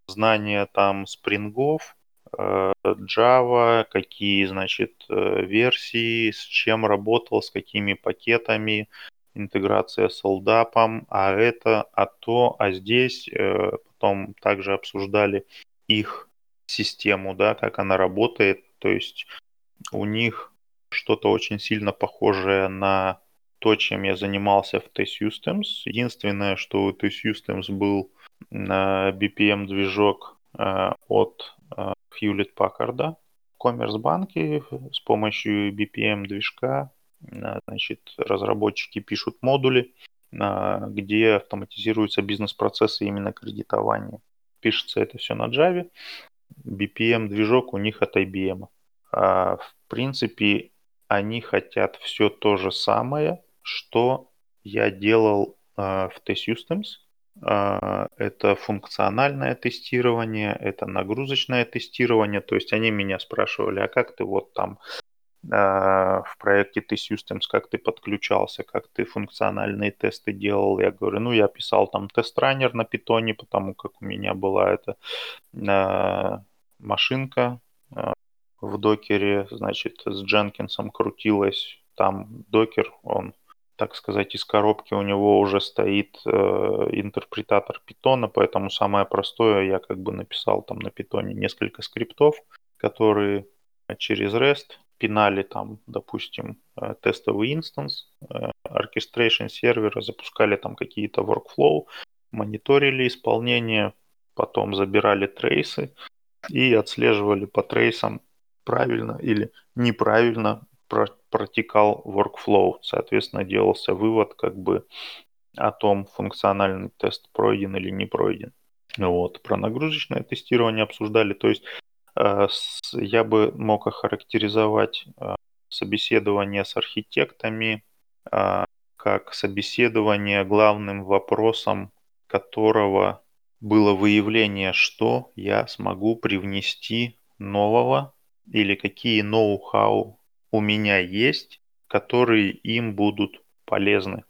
знания там спрингов, э, Java, какие, значит, э, версии, с чем работал, с какими пакетами, интеграция с LDAP, а это, а то, а здесь. Э, потом также обсуждали их систему, да, как она работает. То есть у них что-то очень сильно похожее на то, чем я занимался в T-Systems. Единственное, что у T-Systems был BPM-движок э, от э, Hewlett Packard. В Коммерсбанке с помощью BPM-движка э, значит, разработчики пишут модули, где автоматизируются бизнес-процессы именно кредитования. Пишется это все на Java. BPM-движок у них от IBM. А, в принципе, они хотят все то же самое, что я делал в T-Systems – а, это функциональное тестирование, это нагрузочное тестирование. То есть они меня спрашивали, а как ты вот там а, в проекте T-Systems, как ты подключался, как ты функциональные тесты делал. Я говорю, ну, я писал там тест-раннер на питоне, потому как у меня была эта а, машинка в докере, значит, с Дженкинсом крутилась. Там докер, он так сказать, из коробки у него уже стоит интерпретатор питона, поэтому самое простое я как бы написал там на питоне несколько скриптов, которые через REST пинали там, допустим, э, тестовый инстанс, э, orchestration сервера, запускали там какие-то workflow, мониторили исполнение, потом забирали трейсы и отслеживали по трейсам правильно или неправильно протекал workflow. Соответственно, делался вывод как бы о том, функциональный тест пройден или не пройден. Вот. Про нагрузочное тестирование обсуждали. То есть э, я бы мог охарактеризовать э, собеседование с архитектами э, как собеседование главным вопросом которого было выявление, что я смогу привнести нового или какие ноу-хау у меня есть, которые им будут полезны.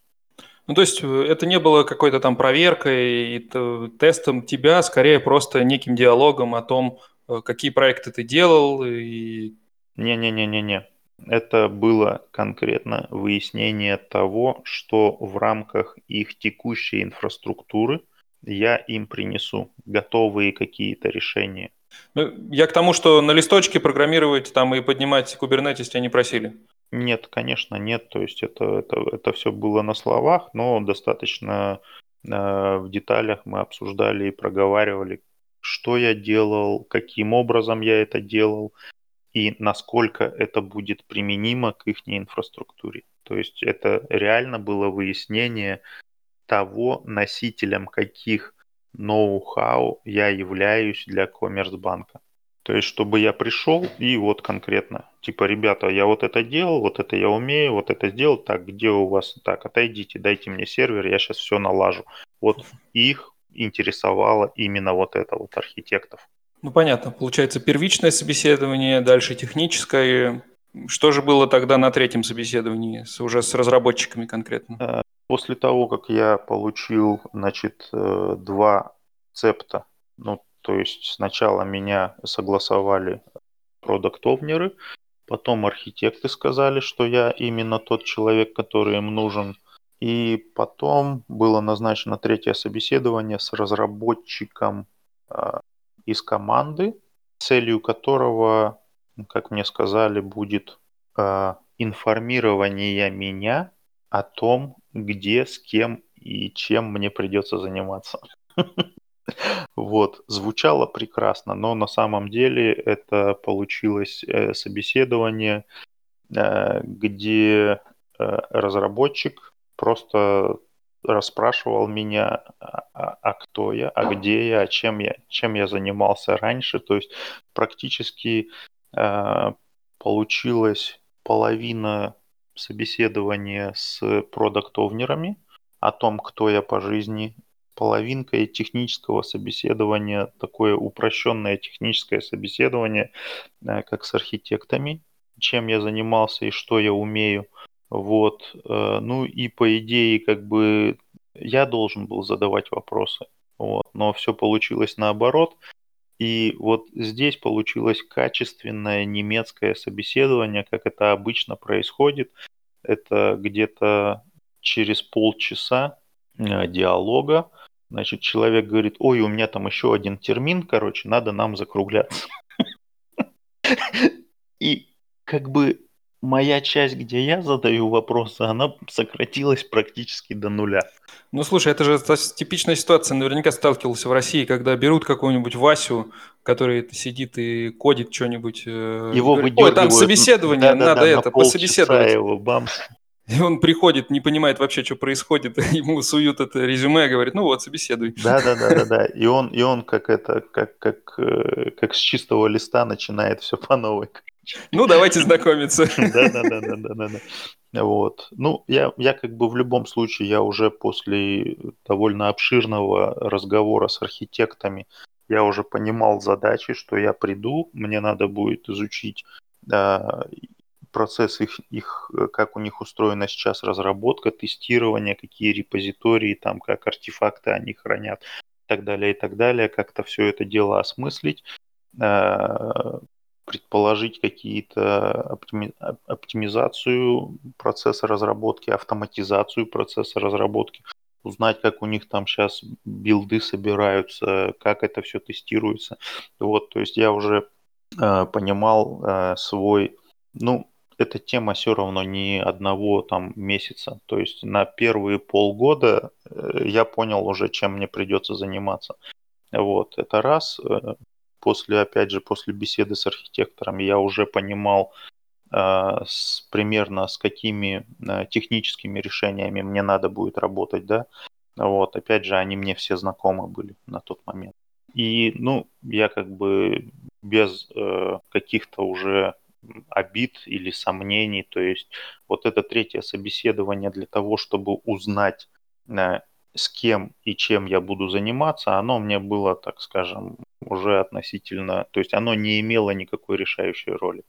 Ну, то есть э, это не было какой-то там проверкой и тестом тебя, скорее просто неким диалогом о том, э, какие проекты ты делал и... Не-не-не-не-не. Это было конкретно выяснение того, что в рамках их текущей инфраструктуры я им принесу готовые какие-то решения. Ну, я к тому, что на листочке программировать там и поднимать Kubernetes тебя не просили. Нет, конечно, нет. То есть это, это, это все было на словах, но достаточно э, в деталях мы обсуждали и проговаривали, что я делал, каким образом я это делал и насколько это будет применимо к их инфраструктуре. То есть это реально было выяснение того, носителем каких ноу-хау я являюсь для Коммерсбанка. То есть, чтобы я пришел и вот конкретно, типа, ребята, я вот это делал, вот это я умею, вот это сделал, так, где у вас, так, отойдите, дайте мне сервер, я сейчас все налажу. Вот их интересовало именно вот это вот архитектов. Ну, понятно. Получается, первичное собеседование, дальше техническое. Что же было тогда на третьем собеседовании, с, уже с разработчиками конкретно? Э, После того, как я получил, значит, э, два цепта, ну, то есть сначала меня согласовали продукт-овнеры, потом архитекты сказали, что я именно тот человек, который им нужен, и потом было назначено третье собеседование с разработчиком э, из команды, целью которого, как мне сказали, будет э, информирование меня о том, где, с кем и чем мне придется заниматься. Вот, звучало прекрасно, но на самом деле это получилось э, собеседование, э, где э, разработчик просто расспрашивал меня, а, а, кто я, а где я, а чем я, чем я занимался раньше. То есть практически э, получилось половина собеседование с продукт-овнерами о том, кто я по жизни, половинкой технического собеседования, такое упрощенное техническое собеседование, э, как с архитектами, чем я занимался и что я умею. Вот. Э, ну и по идее, как бы я должен был задавать вопросы. Вот. Но все получилось наоборот. И вот здесь получилось качественное немецкое собеседование, как это обычно происходит. Это где-то через полчаса э, диалога. Значит, человек говорит, ой, у меня там еще один термин, короче, надо нам закругляться. И как бы моя часть, где я задаю вопросы, она сократилась практически до нуля. Ну, слушай, это же типичная ситуация. Наверняка сталкивался в России, когда берут какого-нибудь Васю, который сидит и кодит что-нибудь. Э, его говорит, Ой, там собеседование, да, надо да, это, пособеседовать. его, бамс. И он приходит, не понимает вообще, что происходит, ему суют это резюме, говорит, ну вот, собеседуй. Да, да, да, да, да. И он, и он как это, как, как, э, как с чистого листа начинает все по новой. Ну, давайте знакомиться. Да, да, да, да, да, да. Вот. Ну, я, я как бы в любом случае, я уже после довольно обширного разговора с архитектами, я уже понимал задачи, что я приду, мне надо будет изучить да, процесс их, их, как у них устроена сейчас разработка, тестирование, какие репозитории, там, как артефакты они хранят, и так далее, и так далее, как-то все это дело осмыслить, а, предположить какие-то оптими... оптимизацию процесса разработки, автоматизацию процесса разработки, узнать, как у них там сейчас билды собираются, как это все тестируется. Вот, то есть я уже э, понимал э, свой, ну, эта тема все равно не одного там месяца. То есть на первые полгода э, я понял уже, чем мне придется заниматься. Вот, это раз. После, опять же, после беседы с архитектором я уже понимал э, с, примерно с какими э, техническими решениями мне надо будет работать, да. Вот, опять же, они мне все знакомы были на тот момент. И, ну, я как бы без э, каких-то уже обид или сомнений, то есть вот это третье собеседование для того, чтобы узнать, э, с кем и чем я буду заниматься, оно мне было, так скажем, уже относительно, то есть оно не имело никакой решающей роли.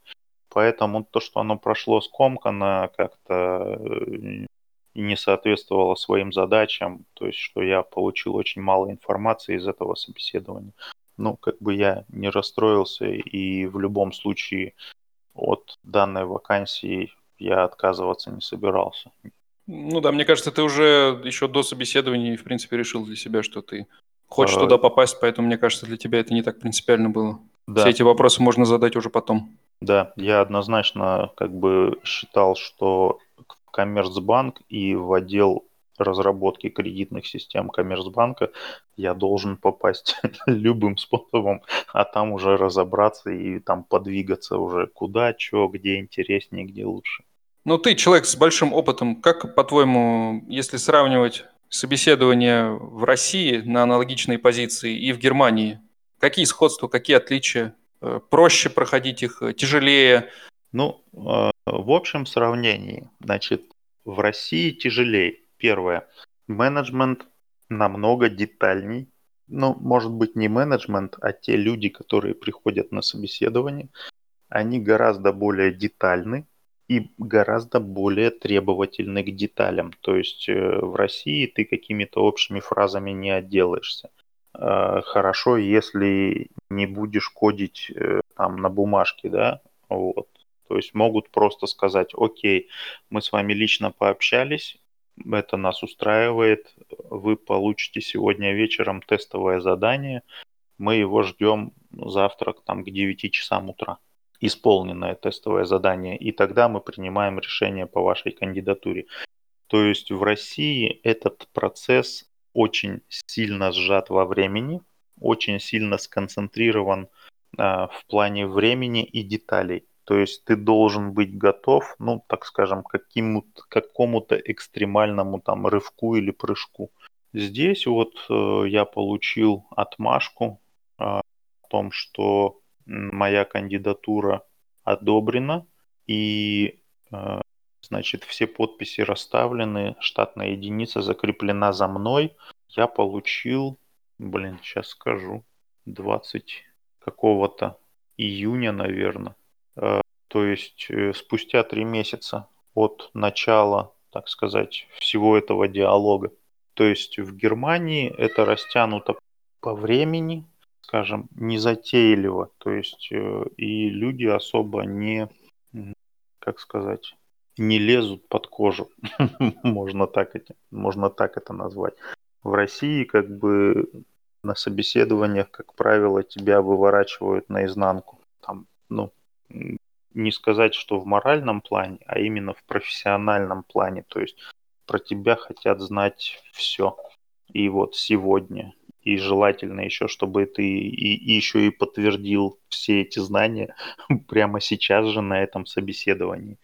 Поэтому то, что оно прошло скомканно, как-то э, не соответствовало своим задачам, то есть что я получил очень мало информации из этого собеседования. Ну, как бы я не расстроился, и в любом случае от данной вакансии я отказываться не собирался. Ну да, мне кажется, ты уже еще до собеседования, в принципе, решил для себя, что ты хочешь а... туда попасть, поэтому, мне кажется, для тебя это не так принципиально было. Да. Все эти вопросы можно задать уже потом. Да, я однозначно как бы считал, что в Коммерцбанк и в отдел разработки кредитных систем Коммерцбанка я должен попасть любым способом, а там уже разобраться и там подвигаться уже куда, что, где интереснее, где лучше. Ну, ты человек с большим опытом. Как, по-твоему, если сравнивать собеседование в России на аналогичные позиции и в Германии, какие сходства, какие отличия? Э, проще проходить их, э, тяжелее? Ну, э, в общем сравнении, значит, в России тяжелее. Первое. Менеджмент намного детальней. Ну, может быть, не менеджмент, а те люди, которые приходят на собеседование, они гораздо более детальны, и гораздо более требовательны к деталям. То есть э, в России ты какими-то общими фразами не отделаешься. Э, хорошо, если не будешь кодить э, там на бумажке, да, вот. То есть могут просто сказать, окей, мы с вами лично пообщались, это нас устраивает, вы получите сегодня вечером тестовое задание, мы его ждем завтра там, к 9 часам утра исполненное тестовое задание, и тогда мы принимаем решение по вашей кандидатуре. То есть в России этот процесс очень сильно сжат во времени, очень сильно сконцентрирован а, в плане времени и деталей. То есть ты должен быть готов, ну, так скажем, к какому-то экстремальному там рывку или прыжку. Здесь вот э, я получил отмашку э, о том, что моя кандидатура одобрена, и э, значит все подписи расставлены, штатная единица закреплена за мной, я получил, блин, сейчас скажу, 20 какого-то июня, наверное. Э, то есть э, спустя три месяца от начала, так сказать, всего этого диалога. То есть в Германии это растянуто по времени, скажем, незатейливо. То есть э, и люди особо не, как сказать, не лезут под кожу. можно, так это, можно так это назвать. В России как бы на собеседованиях, как правило, тебя выворачивают наизнанку. Там, ну, не сказать, что в моральном плане, а именно в профессиональном плане. То есть про тебя хотят знать все. И вот сегодня. И желательно еще, чтобы ты и, и еще и подтвердил все эти знания прямо сейчас же на этом собеседовании.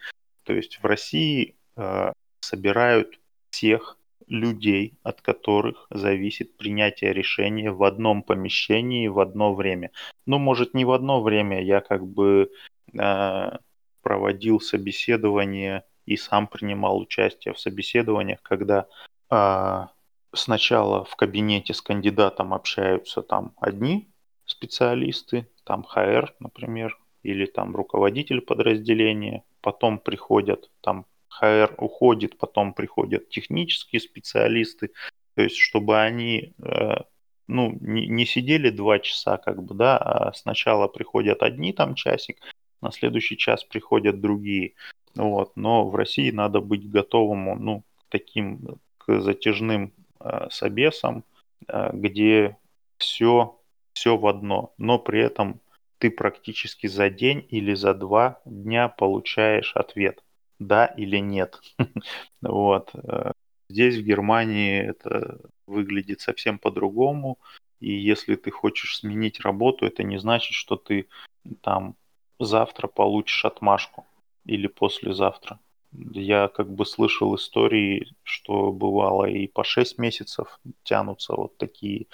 То есть в России э, собирают всех людей, от которых зависит принятие решения в одном помещении в одно время. Ну, может, не в одно время, я как бы э, проводил собеседование и сам принимал участие в собеседованиях, когда э, сначала в кабинете с кандидатом общаются там одни специалисты, там ХР, например, или там руководитель подразделения, потом приходят там HR уходит, потом приходят технические специалисты, то есть чтобы они э, ну, не, не сидели два часа, как бы, да, а сначала приходят одни там часик, на следующий час приходят другие. Вот. Но в России надо быть готовым ну, к таким к затяжным э, собесам, э, где все, все в одно, но при этом ты практически за день или за два дня получаешь ответ да или нет. вот. Э, здесь, в Германии, это выглядит совсем по-другому. И если ты хочешь сменить работу, это не значит, что ты там завтра получишь отмашку или послезавтра. Я как бы слышал истории, что бывало и по 6 месяцев тянутся вот такие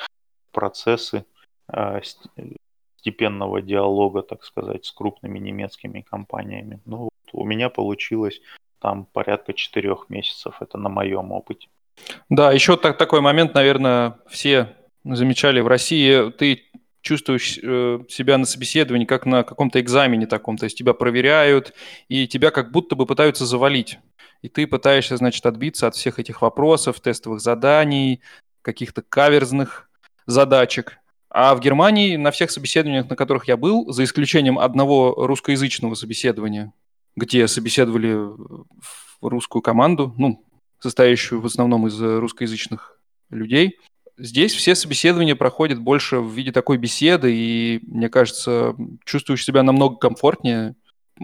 процессы э, степенного диалога, так сказать, с крупными немецкими компаниями. Ну, у меня получилось там порядка четырех месяцев. Это на моем опыте. Да, еще так, такой момент, наверное, все замечали в России. Ты чувствуешь э, себя на собеседовании как на каком-то экзамене таком, то есть тебя проверяют, и тебя как будто бы пытаются завалить. И ты пытаешься, значит, отбиться от всех этих вопросов, тестовых заданий, каких-то каверзных задачек. А в Германии на всех собеседованиях, на которых я был, за исключением одного русскоязычного собеседования, где собеседовали русскую команду, ну, состоящую в основном из русскоязычных людей. Здесь все собеседования проходят больше в виде такой беседы, и, мне кажется, чувствуешь себя намного комфортнее.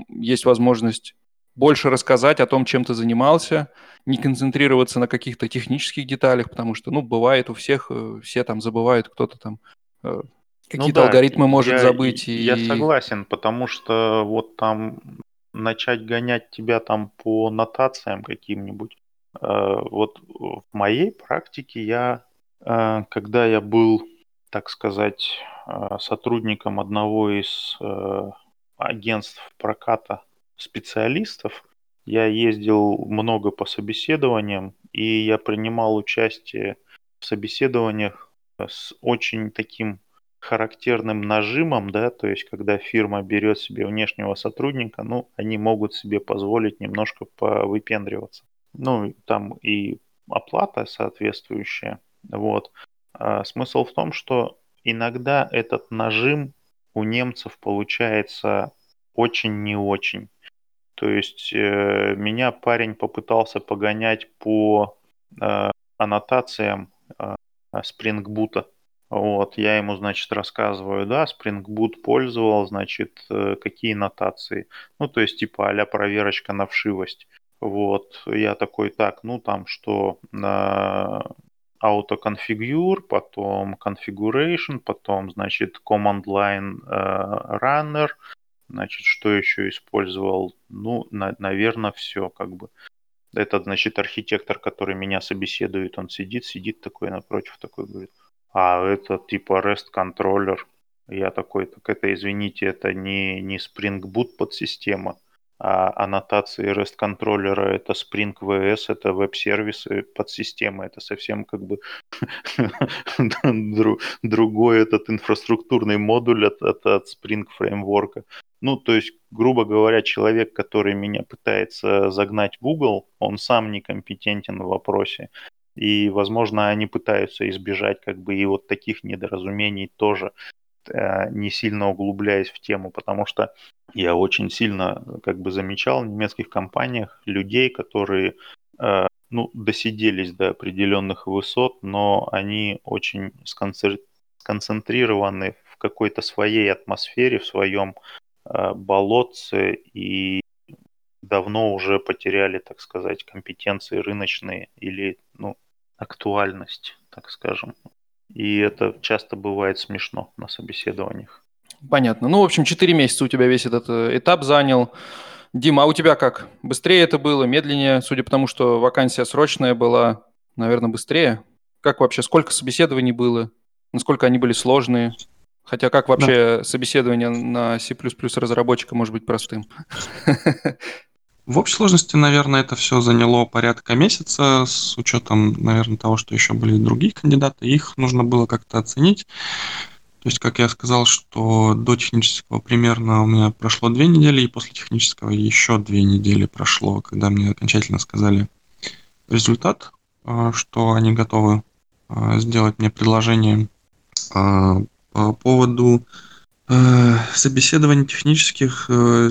Есть возможность больше рассказать о том, чем ты занимался, не концентрироваться на каких-то технических деталях, потому что, ну, бывает у всех, э, все там забывают, кто-то там э, какие-то ну, да, алгоритмы может я, забыть. Я и... согласен, потому что вот там начать гонять тебя там по нотациям каким-нибудь. Э, вот в моей практике я, когда я был, так сказать, э, сотрудником одного из агентств проката специалистов, я ездил много по собеседованиям, и я принимал участие в собеседованиях с очень таким характерным нажимом, да, то есть когда фирма берет себе внешнего сотрудника, ну, они могут себе позволить немножко повыпендриваться. Ну, там и оплата соответствующая, вот. А смысл в том, что иногда этот нажим у немцев получается очень не очень. То есть э, меня парень попытался погонять по э, аннотациям э, Boot вот, я ему, значит, рассказываю, да, Spring Boot пользовал, значит, э, какие нотации. Ну, то есть, типа, а проверочка на вшивость. Вот, я такой, так, ну, там, что на autoconfigure, потом configuration, потом, значит, command line uh, runner, значит, что еще использовал? Ну, на, наверное, все, как бы. Этот, значит, архитектор, который меня собеседует, он сидит, сидит такой напротив, такой говорит, а это типа REST контроллер. Я такой, так это, извините, это не, не Spring Boot подсистема. А аннотации REST контроллера это Spring VS, это веб-сервисы под системы, это совсем как бы другой этот инфраструктурный модуль от, от, от Spring фреймворка. Ну, то есть, грубо говоря, человек, который меня пытается загнать в Google, он сам некомпетентен в вопросе. И, возможно, они пытаются избежать как бы и вот таких недоразумений тоже, не сильно углубляясь в тему, потому что я очень сильно как бы замечал в немецких компаниях людей, которые э, ну, досиделись до определенных высот, но они очень сконцентрированы в какой-то своей атмосфере, в своем э, болотце и давно уже потеряли, так сказать, компетенции рыночные или ну, актуальность, так скажем. И это часто бывает смешно на собеседованиях. Понятно. Ну, в общем, 4 месяца у тебя весь этот э, этап занял. Дима, а у тебя как? Быстрее это было, медленнее? Судя по тому, что вакансия срочная была, наверное, быстрее. Как вообще, сколько собеседований было? Насколько они были сложные? Хотя как вообще да. собеседование на C++ разработчика может быть простым? В общей сложности, наверное, это все заняло порядка месяца, с учетом, наверное, того, что еще были другие кандидаты. Их нужно было как-то оценить. То есть, как я сказал, что до технического примерно у меня прошло две недели, и после технического еще две недели прошло, когда мне окончательно сказали результат, а, что они готовы а, сделать мне предложение а, по поводу э, собеседований технических э,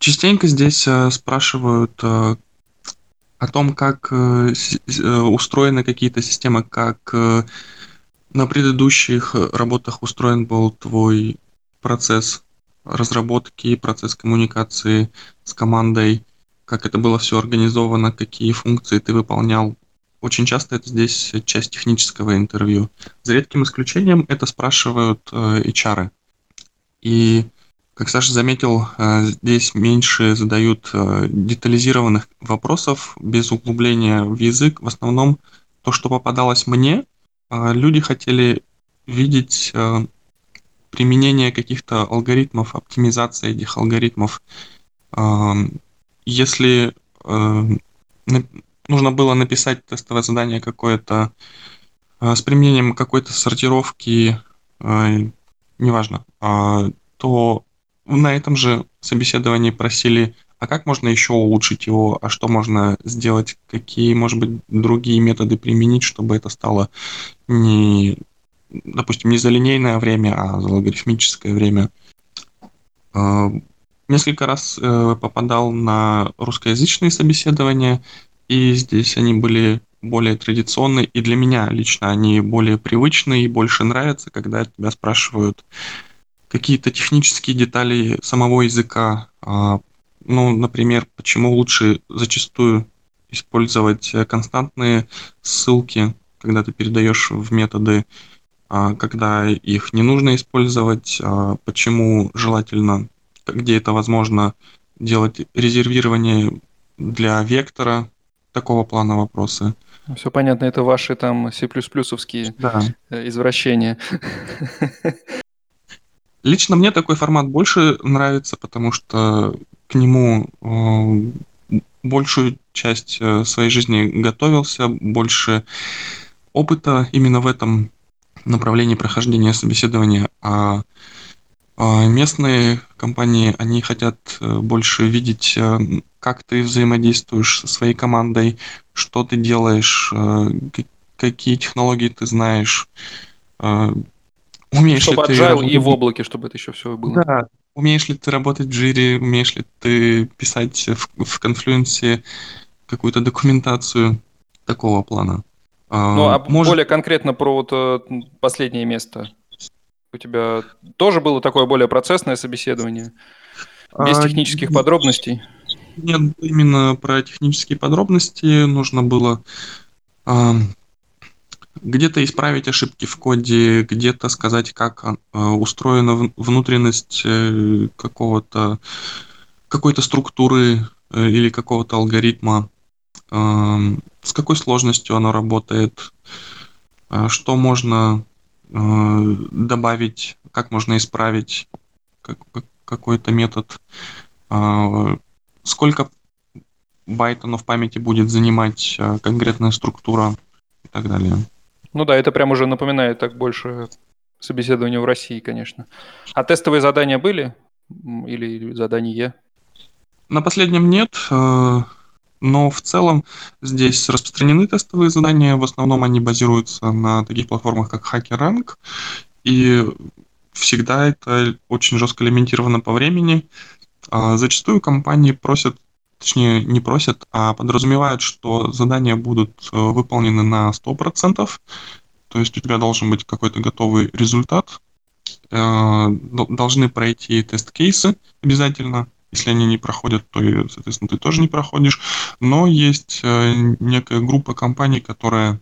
Частенько здесь э, спрашивают э, о том, как э, устроены какие-то системы, как на предыдущих работах устроен был твой процесс разработки, процесс коммуникации с командой, как это было все организовано, какие функции ты выполнял. Очень часто это здесь часть технического интервью. За редким исключением это спрашивают HR. И как Саша заметил, э, здесь меньше задают э, детализированных вопросов без углубления в язык. В основном то, что попадалось мне, э, люди хотели видеть применение каких-то алгоритмов, оптимизация этих алгоритмов. Если нужно было написать тестовое задание какое-то с применением какой-то сортировки, неважно, то на этом же собеседовании просили, а как можно еще улучшить его, а что можно сделать, какие, может быть, другие методы применить, чтобы это стало не, допустим, не за линейное время, а за логарифмическое время. А, несколько раз э, попадал на русскоязычные собеседования, и здесь они были более традиционные, и для меня лично они более привычные и больше нравятся, когда тебя спрашивают, какие-то технические детали самого языка. А, ну, например, почему лучше зачастую использовать э, константные ссылки, когда ты передаешь в методы, а, когда их не нужно использовать, а, почему желательно, где это возможно, делать резервирование для вектора, такого плана вопросы. Все понятно, это ваши там C++-овские да. Э, извращения. Лично мне такой формат больше нравится, потому что к нему э, большую часть э, своей жизни готовился, больше опыта именно в этом направлении прохождения собеседования, а, а местные компании, они хотят э, больше видеть, как ты взаимодействуешь со своей командой, что ты делаешь, какие технологии ты знаешь, Умеешь чтобы ли ты работать... и в облаке, чтобы это еще все было. Да. Умеешь ли ты работать в Jira, умеешь ли ты писать в, в Confluence какую-то документацию такого плана. А, ну, а может... более конкретно про вот э, последнее место. У тебя тоже было такое более процессное собеседование? Без а, технических подробностей? Нет, именно про технические подробности нужно было где-то исправить ошибки в коде, где-то сказать, как э, устроена внутренность э, какого-то какой-то структуры э, или какого-то алгоритма, эм, с какой сложностью оно работает, что можно добавить, как можно исправить, какой-то метод, сколько байтонов памяти будет занимать конкретная структура и так далее. Ну да, это прям уже напоминает так больше собеседование в России, конечно. А тестовые задания были? Или задания? На последнем нет, а, но в целом здесь распространены тестовые задания. В основном они базируются на таких платформах, как HackerRank. И всегда это очень жестко лимитировано по времени. А зачастую компании просят, точнее не просят, а подразумевают, что задания будут э, выполнены на 100%. То есть у тебя должен быть какой-то готовый результат. Э, должны пройти тест-кейсы обязательно. Если они не проходят, то, соответственно, ты тоже не проходишь. Но есть э, некая группа компаний, которая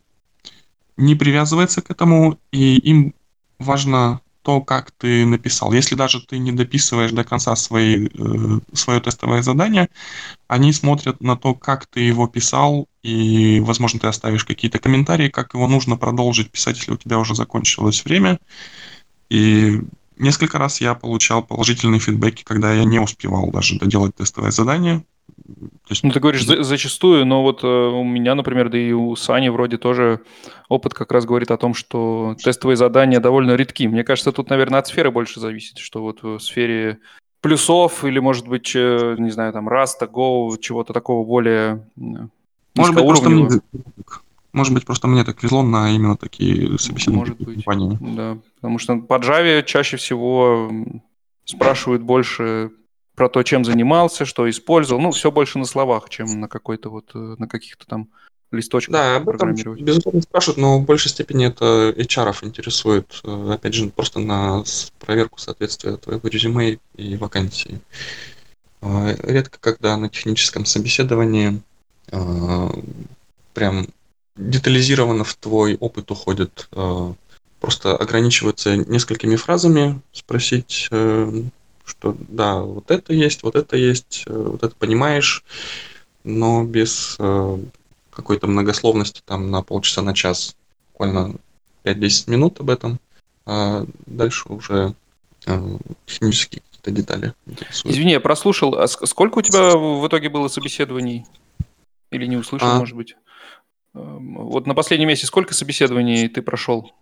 не привязывается к этому, и им важно то, как ты написал. Если даже ты не дописываешь до конца свои, э, свое тестовое задание, они смотрят на то, как ты его писал, и, возможно, ты оставишь какие-то комментарии, как его нужно продолжить писать, если у тебя уже закончилось время. И несколько раз я получал положительные фидбэки, когда я не успевал даже доделать тестовое задание, есть... Ну, ты говоришь за, зачастую, но вот э, у меня, например, да и у Сани вроде тоже опыт как раз говорит о том, что тестовые задания довольно редки. Мне кажется, тут, наверное, от сферы больше зависит, что вот в сфере плюсов или, может быть, э, не знаю, там, Rust, Go, чего-то такого более может быть, просто мне, может быть, просто мне так везло на именно такие собеседования Может быть, компании. да. Потому что по Java чаще всего спрашивают больше про то, чем занимался, что использовал. Ну, все больше на словах, чем на какой-то вот, э, на каких-то там листочках да, об этом, безусловно, спрашивают, но в большей степени это HR интересует, э, опять же, просто на проверку соответствия твоего резюме и вакансии. А, редко, когда на техническом собеседовании а, прям детализированно в твой опыт уходит. А, просто ограничиваются несколькими фразами, спросить, э, что да, вот это есть, вот это есть, э, вот это понимаешь, но без э, какой-то многословности там на полчаса, на час, буквально 5-10 минут об этом, а дальше уже э, технические какие-то детали интересуют. Извини, я прослушал. А сколько у тебя в итоге было собеседований? Или не услышал, а... может быть? Эм, вот на последнем месяце сколько собеседований ты прошел,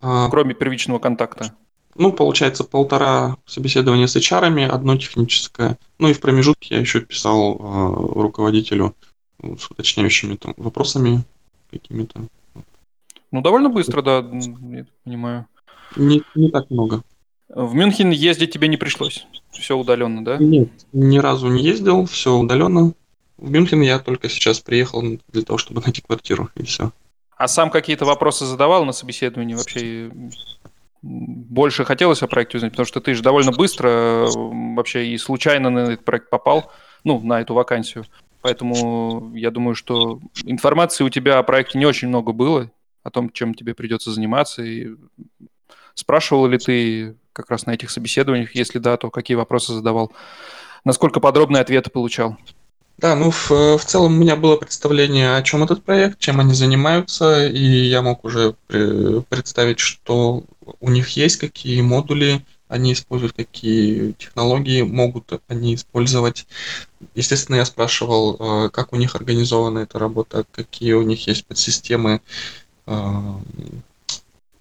а... кроме первичного контакта? Ну, получается, полтора собеседования с HR, одно техническое. Ну и в промежутке я еще писал э, руководителю с уточняющими там вопросами какими-то. Ну, довольно быстро, да, я понимаю. Не, не так много. В Мюнхен ездить тебе не пришлось? Все удаленно, да? Нет, ни разу не ездил, все удаленно. В Мюнхен я только сейчас приехал для того, чтобы найти квартиру, и все. А сам какие-то вопросы задавал на собеседовании вообще? Больше хотелось о проекте узнать, потому что ты же довольно быстро вообще и случайно на этот проект попал, ну, на эту вакансию. Поэтому я думаю, что информации у тебя о проекте не очень много было, о том, чем тебе придется заниматься. И спрашивал ли ты как раз на этих собеседованиях, если да, то какие вопросы задавал? Насколько подробные ответы получал? Да, ну в, в целом у меня было представление, о чем этот проект, чем они занимаются, и я мог уже представить, что у них есть, какие модули они используют, какие технологии могут они использовать. Естественно, я спрашивал, э, как у них организована эта работа, какие у них есть подсистемы, э,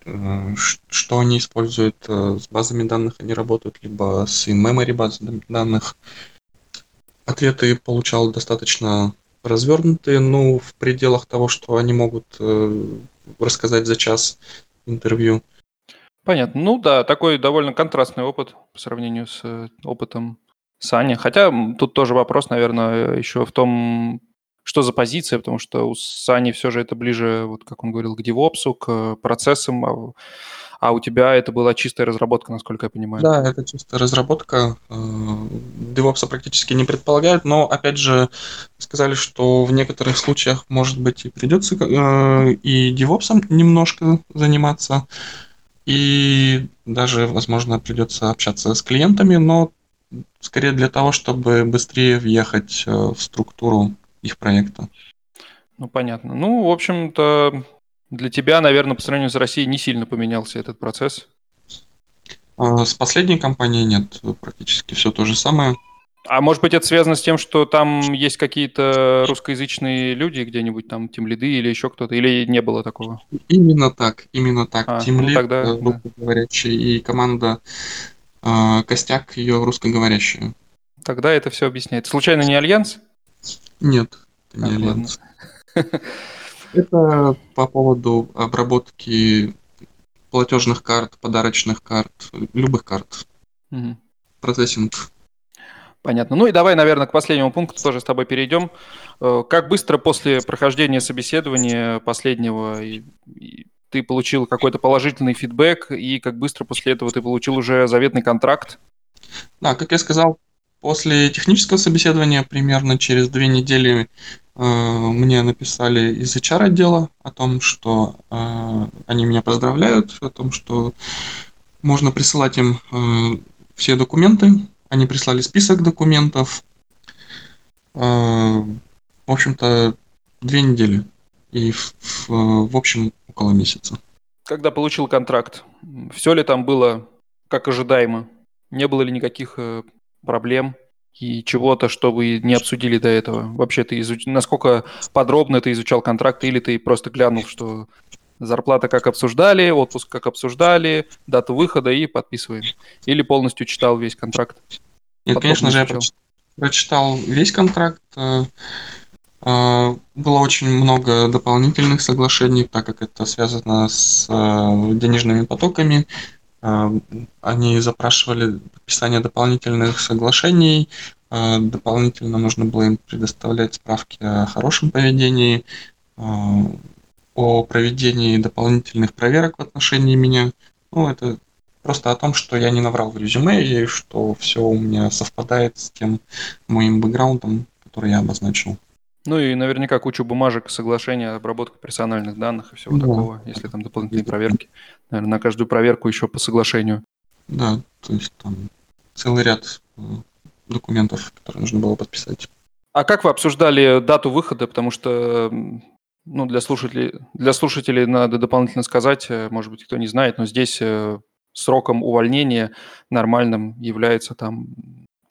э, что они используют с базами данных, они работают либо с in-memory базами данных. Ответы получал достаточно развернутые, ну, в пределах того, что они могут рассказать за час интервью. Понятно. Ну да, такой довольно контрастный опыт по сравнению с э, опытом Сани. Хотя тут тоже вопрос, наверное, еще в том, что за позиция, потому что у Сани все же это ближе, вот как он говорил, к девопсу, к процессам, а, у тебя это была чистая разработка, насколько я понимаю. Да, это чистая разработка. DevOps э, практически не предполагают, но, опять же, сказали, что в некоторых случаях, может быть, и придется э, и DevOps немножко заниматься. И даже, возможно, придется общаться с клиентами, но скорее для того, чтобы быстрее въехать э, в структуру их проекта. Ну, понятно. Ну, в общем-то, для тебя, наверное, по сравнению с Россией не сильно поменялся этот процесс. А с последней компанией нет, практически все то же самое. А может быть, это связано с тем, что там есть какие-то русскоязычные люди где-нибудь, там, тем лиды или еще кто-то, или не было такого? Именно так, именно так. А, Тим ну тогда, э, да. русскоговорящий, и команда э, Костяк ее русскоговорящая. Тогда это все объясняет. Случайно не Allianz? Нет, не Так, ладно. Это по поводу обработки платежных карт, подарочных карт, любых карт. Мгм. Процессинг. Понятно. Ну и давай, наверное, к последнему пункту тоже с тобой перейдем. Э, Как быстро после прохождения собеседования последнего и- и ты получил какой-то положительный фидбэк, и как быстро после этого ты получил уже заветный контракт? Да, как я сказал, после технического собеседования примерно через две недели мне написали из HR отдела о том, что э, они меня поздравляют, о том, что можно присылать им э, все документы. Они прислали список документов. Э, в общем-то, две недели. И в, в- в общем около месяца. Когда получил контракт, все ли там было как ожидаемо? Не было ли никаких э, проблем и чего-то, что вы не обсудили до этого? Вообще, ты изуч... насколько подробно ты изучал контракт, или ты просто глянул, что зарплата как обсуждали, отпуск как обсуждали, дату выхода и подписываем? Или полностью читал весь контракт? Нет, Подробно конечно же, я изучал. проч- прочитал весь контракт. э, э, Было очень много дополнительных соглашений, так как это связано с э, денежными потоками. Э, Они запрашивали подписание дополнительных соглашений. э, Дополнительно нужно было им предоставлять справки о хорошем поведении, э, о проведении дополнительных проверок в отношении меня. Ну, это просто о том, что я не наврал в резюме и что все у меня совпадает с тем моим бэкграундом, который я обозначил. Ну и наверняка кучу бумажек, соглашения, обработка персональных данных и всего Да. такого, если там дополнительные проверки. Наверное, на каждую проверку еще по соглашению. Да, то есть там целый ряд э, документов, которые нужно было подписать. А как вы обсуждали дату выхода? Потому что ну, для, слушателей, для слушателей надо дополнительно сказать, э, может быть, кто не знает, но здесь э, сроком увольнения нормальным является там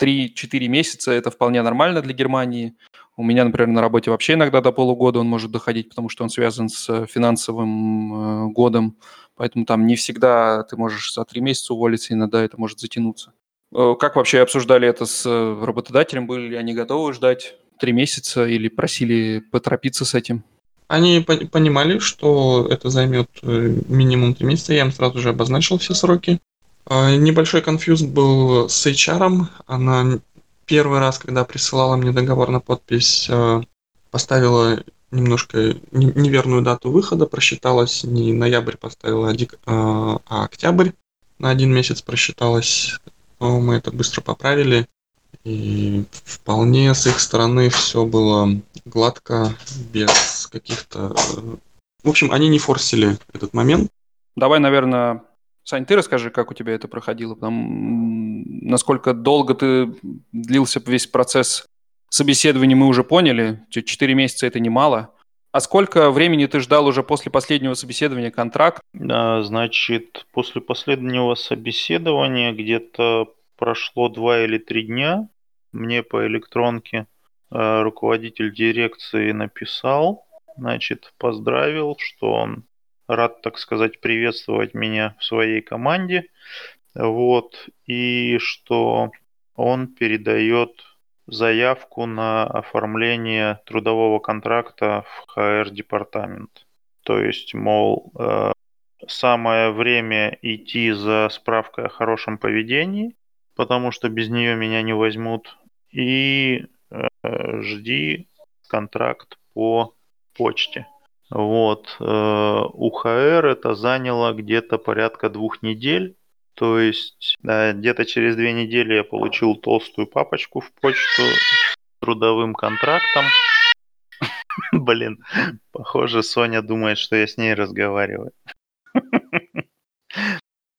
3-4 месяца. Это вполне нормально для Германии. У меня, например, на работе вообще иногда до полугода он может доходить, потому что он связан с финансовым годом. Поэтому там не всегда ты можешь за 3 месяца уволиться, иногда это может затянуться. Э, Как вообще обсуждали это с э, работодателем? Были ли они готовы ждать три месяца или просили поторопиться с этим? Они пон- понимали, что это займет э, минимум три месяца, я им сразу же обозначил все сроки. Небольшой конфьюз был с HR. Она первый раз, когда присылала мне договор на подпись, поставила немножко не- неверную дату выхода, просчиталась не ноябрь, поставила дек- э, а октябрь. На один месяц просчиталась. Но мы это быстро поправили. И вполне с их стороны все было гладко, без каких-то... В общем, они не форсили этот момент. Давай, наверное, Сань, ты расскажи, как у тебя это проходило, потому, м, насколько долго ты длился весь процесс собеседования, мы уже поняли, Ч- четыре месяца это немало. А сколько времени ты ждал уже после последнего собеседования контракт? А, Значит, после последнего собеседования где-то прошло два или три дня. Мне по электронке э, руководитель дирекции написал, значит, поздравил, что он рад, так сказать, приветствовать меня в своей команде. Вот, и что он передает заявку на оформление трудового контракта в ХР-департамент. То есть, мол, э, самое время идти за справкой о хорошем поведении, потому что без нее меня не возьмут. И э, жди контракт по почте. Вот. э, У ХР это заняло где-то порядка двух недель. То есть э, где-то через две недели я получил толстую папочку в почту с трудовым контрактом. Блин, похоже, Соня думает, что я с ней разговариваю.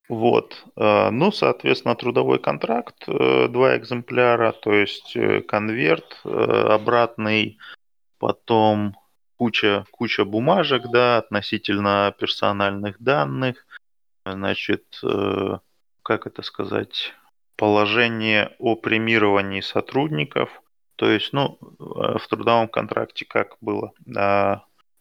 Вот. э, Ну, соответственно, трудовой контракт, э, два экземпляра, то есть э, конверт обратный, потом куча, куча бумажек, да, относительно персональных данных, значит, как это сказать, положение о премировании сотрудников. То есть, ну, в трудовом контракте как было?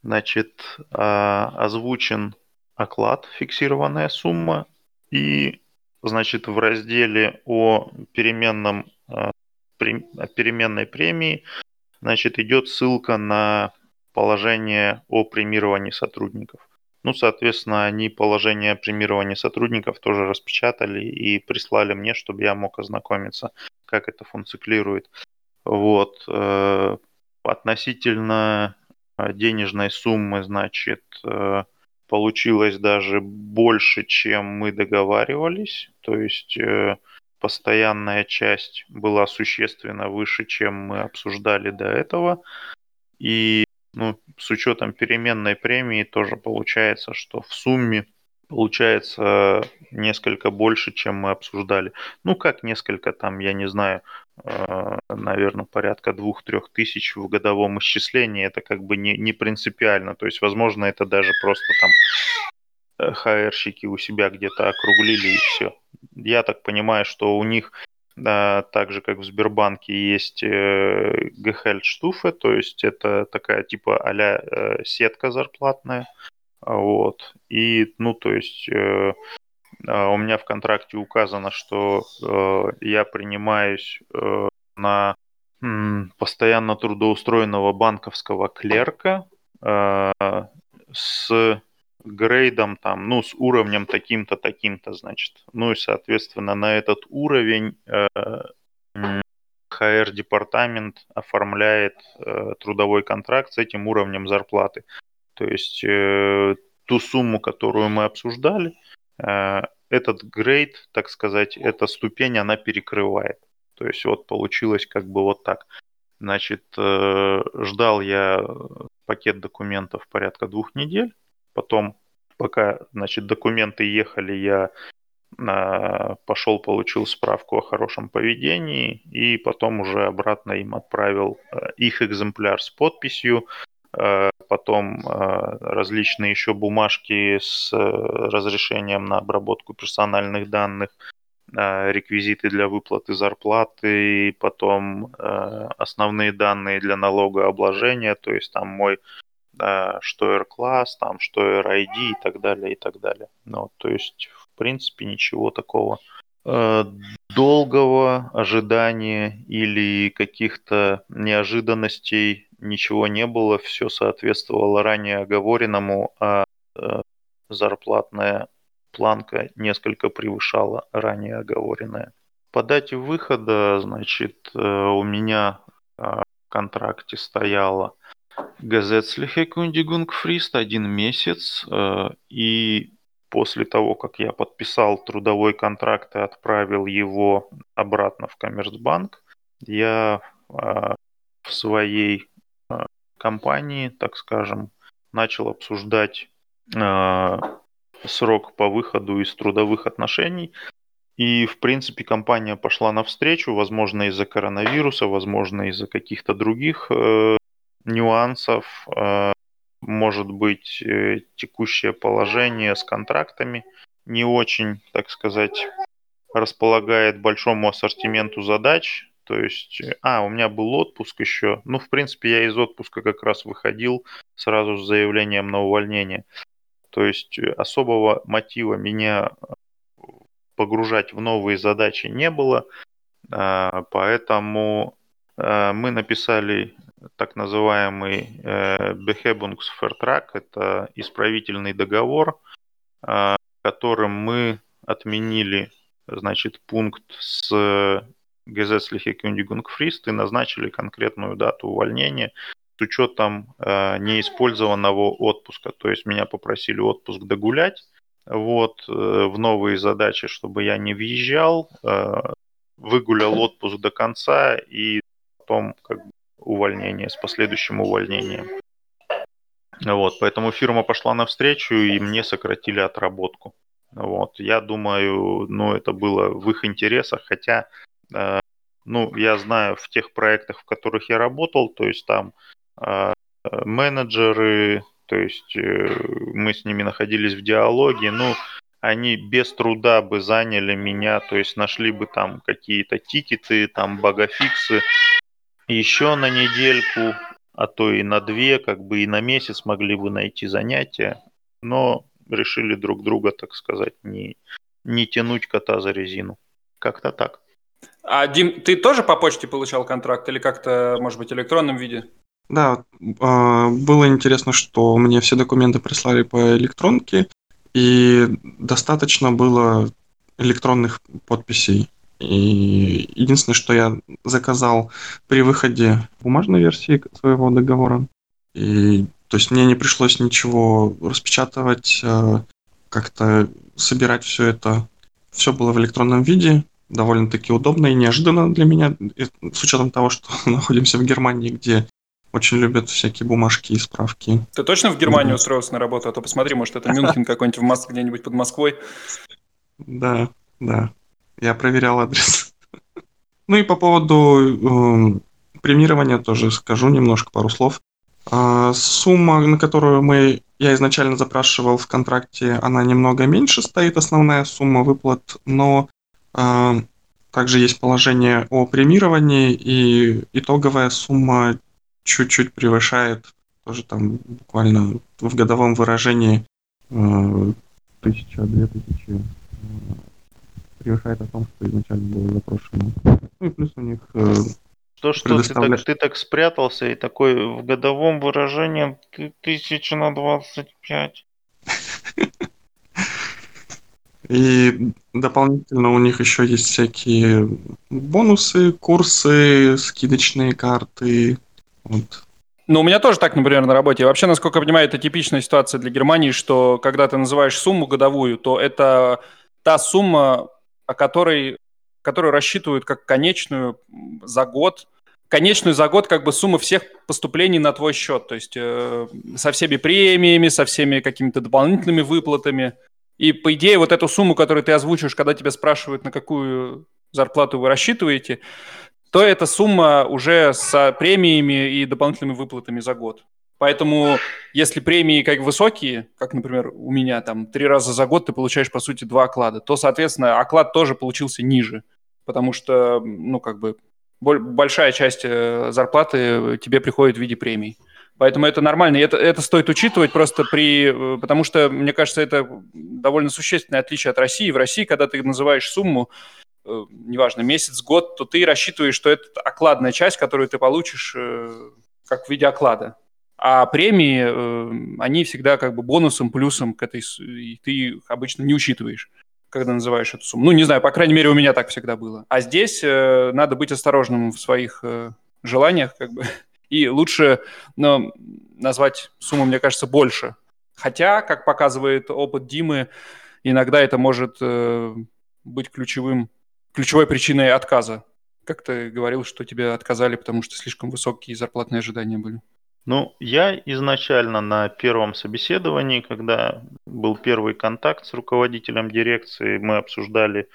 Значит, озвучен оклад, фиксированная сумма, и, значит, в разделе о переменном, о переменной премии, значит, идет ссылка на положение о премировании сотрудников. Ну, соответственно, они положение о премировании сотрудников тоже распечатали и прислали мне, чтобы я мог ознакомиться, как это функционирует. Вот. Э, относительно денежной суммы, значит, э, получилось даже больше, чем мы договаривались. То есть э, постоянная часть была существенно выше, чем мы обсуждали до этого. И ну, с учетом переменной премии тоже получается, что в сумме получается несколько больше, чем мы обсуждали. Ну, как несколько там, я не знаю, э, наверное, порядка двух-трех тысяч в годовом исчислении. Это как бы не, не принципиально. То есть, возможно, это даже просто там hr у себя где-то округлили и все. Я так понимаю, что у них да, так же, как в Сбербанке, есть э, то есть это такая типа а э, сетка зарплатная. Вот. И, ну, то есть э, а, у меня в контракте указано, что э, я принимаюсь э, на м, постоянно трудоустроенного банковского клерка э, с грейдом там, ну, с уровнем таким-то, таким-то, значит. Ну и, соответственно, на этот уровень э, HR-департамент оформляет э, трудовой контракт с этим уровнем зарплаты. То есть э, ту сумму, которую мы обсуждали, э, этот грейд, так сказать, эта ступень, она перекрывает. То есть вот получилось как бы вот так. Значит, э, ждал я пакет документов порядка двух недель. Потом, пока, значит, документы ехали, я а, пошел, получил справку о хорошем поведении и потом уже обратно им отправил а, их экземпляр с подписью, а, потом различные еще бумажки с э, разрешением на обработку персональных данных, реквизиты для выплаты зарплаты, потом основные данные для налогообложения, то есть там мой что R-класс, там, что R-ID и так далее, и так далее. Ну, то есть, в принципе, ничего такого э, долгого ожидания или каких-то неожиданностей ничего не было. Все соответствовало ранее оговоренному, а э, зарплатная планка несколько превышала ранее оговоренная. По дате выхода, значит, э, у меня в контракте стояло Gesetzliche Kündigungsfrist один месяц. Э, и после того, как я подписал трудовой контракт и отправил его обратно в Коммерцбанк, я э, в своей э, компании, так скажем, начал обсуждать срок по выходу из трудовых отношений. И, в принципе, компания пошла навстречу, возможно, из-за коронавируса, возможно, из-за каких-то других нюансов э, может быть э, текущее положение с контрактами не очень, так сказать, располагает большому ассортименту задач. То есть, э, а, у меня был отпуск еще. Ну, в принципе, я из отпуска как раз выходил сразу с заявлением на увольнение. То есть особого мотива меня погружать в новые задачи не было. Поэтому мы написали так называемый э, Behebungsvertrag, это исправительный договор, э, которым мы отменили, значит, пункт с Gesetzliche Kündigungsfrist и назначили конкретную дату увольнения с учетом э, неиспользованного отпуска. То есть меня попросили отпуск догулять, вот, э, в новые задачи, чтобы я не въезжал, э, выгулял отпуск до конца и потом как бы увольнение, с последующим увольнением. Вот, поэтому фирма пошла навстречу, и мне сократили отработку. Вот, я думаю, ну, это было в их интересах, хотя, э, ну, я знаю в тех проектах, в которых я работал, то есть там э, менеджеры, то есть э, мы с ними находились в диалоге, ну, они без труда бы заняли меня, то есть нашли бы там какие-то тикеты, там багафиксы еще на недельку, а то и на две, как бы и на месяц могли бы найти занятия, но решили друг друга, так сказать, не, не тянуть кота за резину. Как-то так. А, Дим, ты тоже по почте получал контракт или как-то, может быть, в электронном виде? Да, а, было интересно, что мне все документы прислали по электронке, и достаточно было электронных подписей. И единственное, что я заказал при выходе бумажной версии своего договора, и то есть мне не пришлось ничего распечатывать, а, как-то собирать все это. Все было в электронном виде, довольно-таки удобно и неожиданно для меня, с учетом того, что находимся в Германии, где очень любят всякие бумажки и справки. Ты точно в Германию mm устроился на работу? А то посмотри, может, это Мюнхен какой-нибудь в Москве, где-нибудь под Москвой. Да, да. Я проверял адрес. Ну и по поводу э, премирования тоже скажу немножко пару слов. Э, сумма, на которую мы я изначально запрашивал в контракте, она немного меньше стоит, основная сумма выплат, но э, также есть положение о премировании, и итоговая сумма чуть-чуть превышает, тоже там буквально в годовом выражении э, тысяча, две тысячи э, превышает о том, что изначально было запрошено. Ну и плюс у них э, что, что предоставля... ты, так, ты так спрятался и такой в годовом выражении ты тысяча на двадцать пять. И дополнительно у них еще есть всякие бонусы, курсы, скидочные карты, вот. Ну, у меня тоже так, например, на работе. Вообще, насколько я понимаю, это типичная ситуация для Германии, что когда ты называешь сумму годовую, то это та сумма, о которой, которую рассчитывают как конечную за год. Конечную за год как бы сумма всех поступлений на твой счет. То есть э, со всеми премиями, со всеми какими-то дополнительными выплатами. И, по идее, вот эту сумму, которую ты озвучиваешь, когда тебя спрашивают, на какую зарплату вы рассчитываете, то эта сумма уже с премиями и дополнительными выплатами за год. Поэтому, если премии как высокие, как, например, у меня там три раза за год ты получаешь, по сути, два оклада, то, соответственно, оклад тоже получился ниже, потому что, ну, как бы, большая часть э, зарплаты тебе приходит в виде премий. Поэтому это нормально. И это, это стоит учитывать просто при... Э, потому что, мне кажется, это довольно существенное отличие от России. В России, когда ты называешь сумму, Э, неважно, месяц, год, то ты рассчитываешь, что это окладная часть, которую ты получишь э, как в виде оклада. А премии, э, они всегда как бы бонусом, плюсом к этой, и ты их обычно не учитываешь, когда называешь эту сумму. Ну, не знаю, по крайней мере, у меня так всегда было. А здесь надо быть осторожным в своих желаниях, как бы, и лучше но, назвать сумму, мне кажется, больше. Хотя, как показывает опыт Димы, иногда это может быть ключевым ключевой причиной отказа? Как ты говорил, что тебе отказали, потому что слишком высокие зарплатные ожидания были? Ну, я изначально на первом собеседовании, когда был первый контакт с руководителем дирекции, мы обсуждали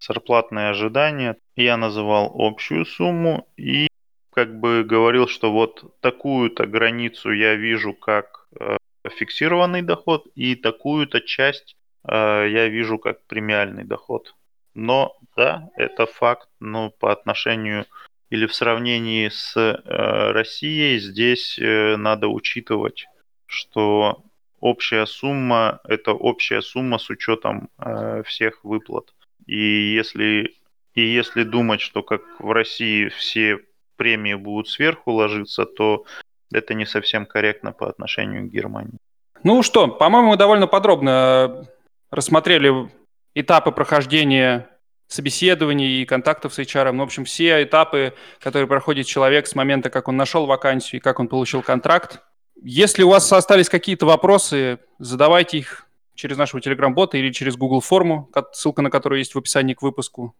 зарплатные ожидания. Я называл общую сумму и как бы говорил, что вот такую-то границу я вижу как э, фиксированный доход и такую-то часть э, я вижу как премиальный доход. Но да, это факт, но по отношению или в сравнении с э, Россией здесь э, надо учитывать, что общая сумма это общая сумма с учетом э, всех выплат. И если и если думать, что как в России все премии будут сверху ложиться, то это не совсем корректно по отношению к Германии. Ну что, по-моему, довольно подробно рассмотрели этапы прохождения собеседований и контактов с HR. Ну, в общем, все этапы, которые проходит человек с момента, как он нашел вакансию и как он получил контракт. Если у вас остались какие-то вопросы, задавайте их через нашего телеграм-бота или через Google форму, ссылка на которую есть в описании к выпуску.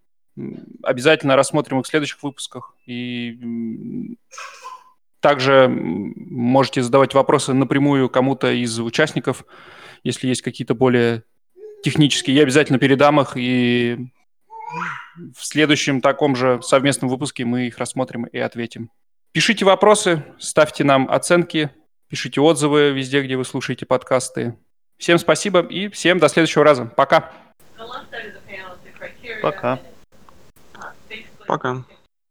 Обязательно рассмотрим их в следующих выпусках. И также можете задавать вопросы напрямую кому-то из участников, если есть какие-то более технические. Я обязательно передам их, и в следующем таком же совместном выпуске мы их рассмотрим и ответим. Пишите вопросы, ставьте нам оценки, пишите отзывы везде, где вы слушаете подкасты. Всем спасибо и всем до следующего раза. Пока. Пока. Пока.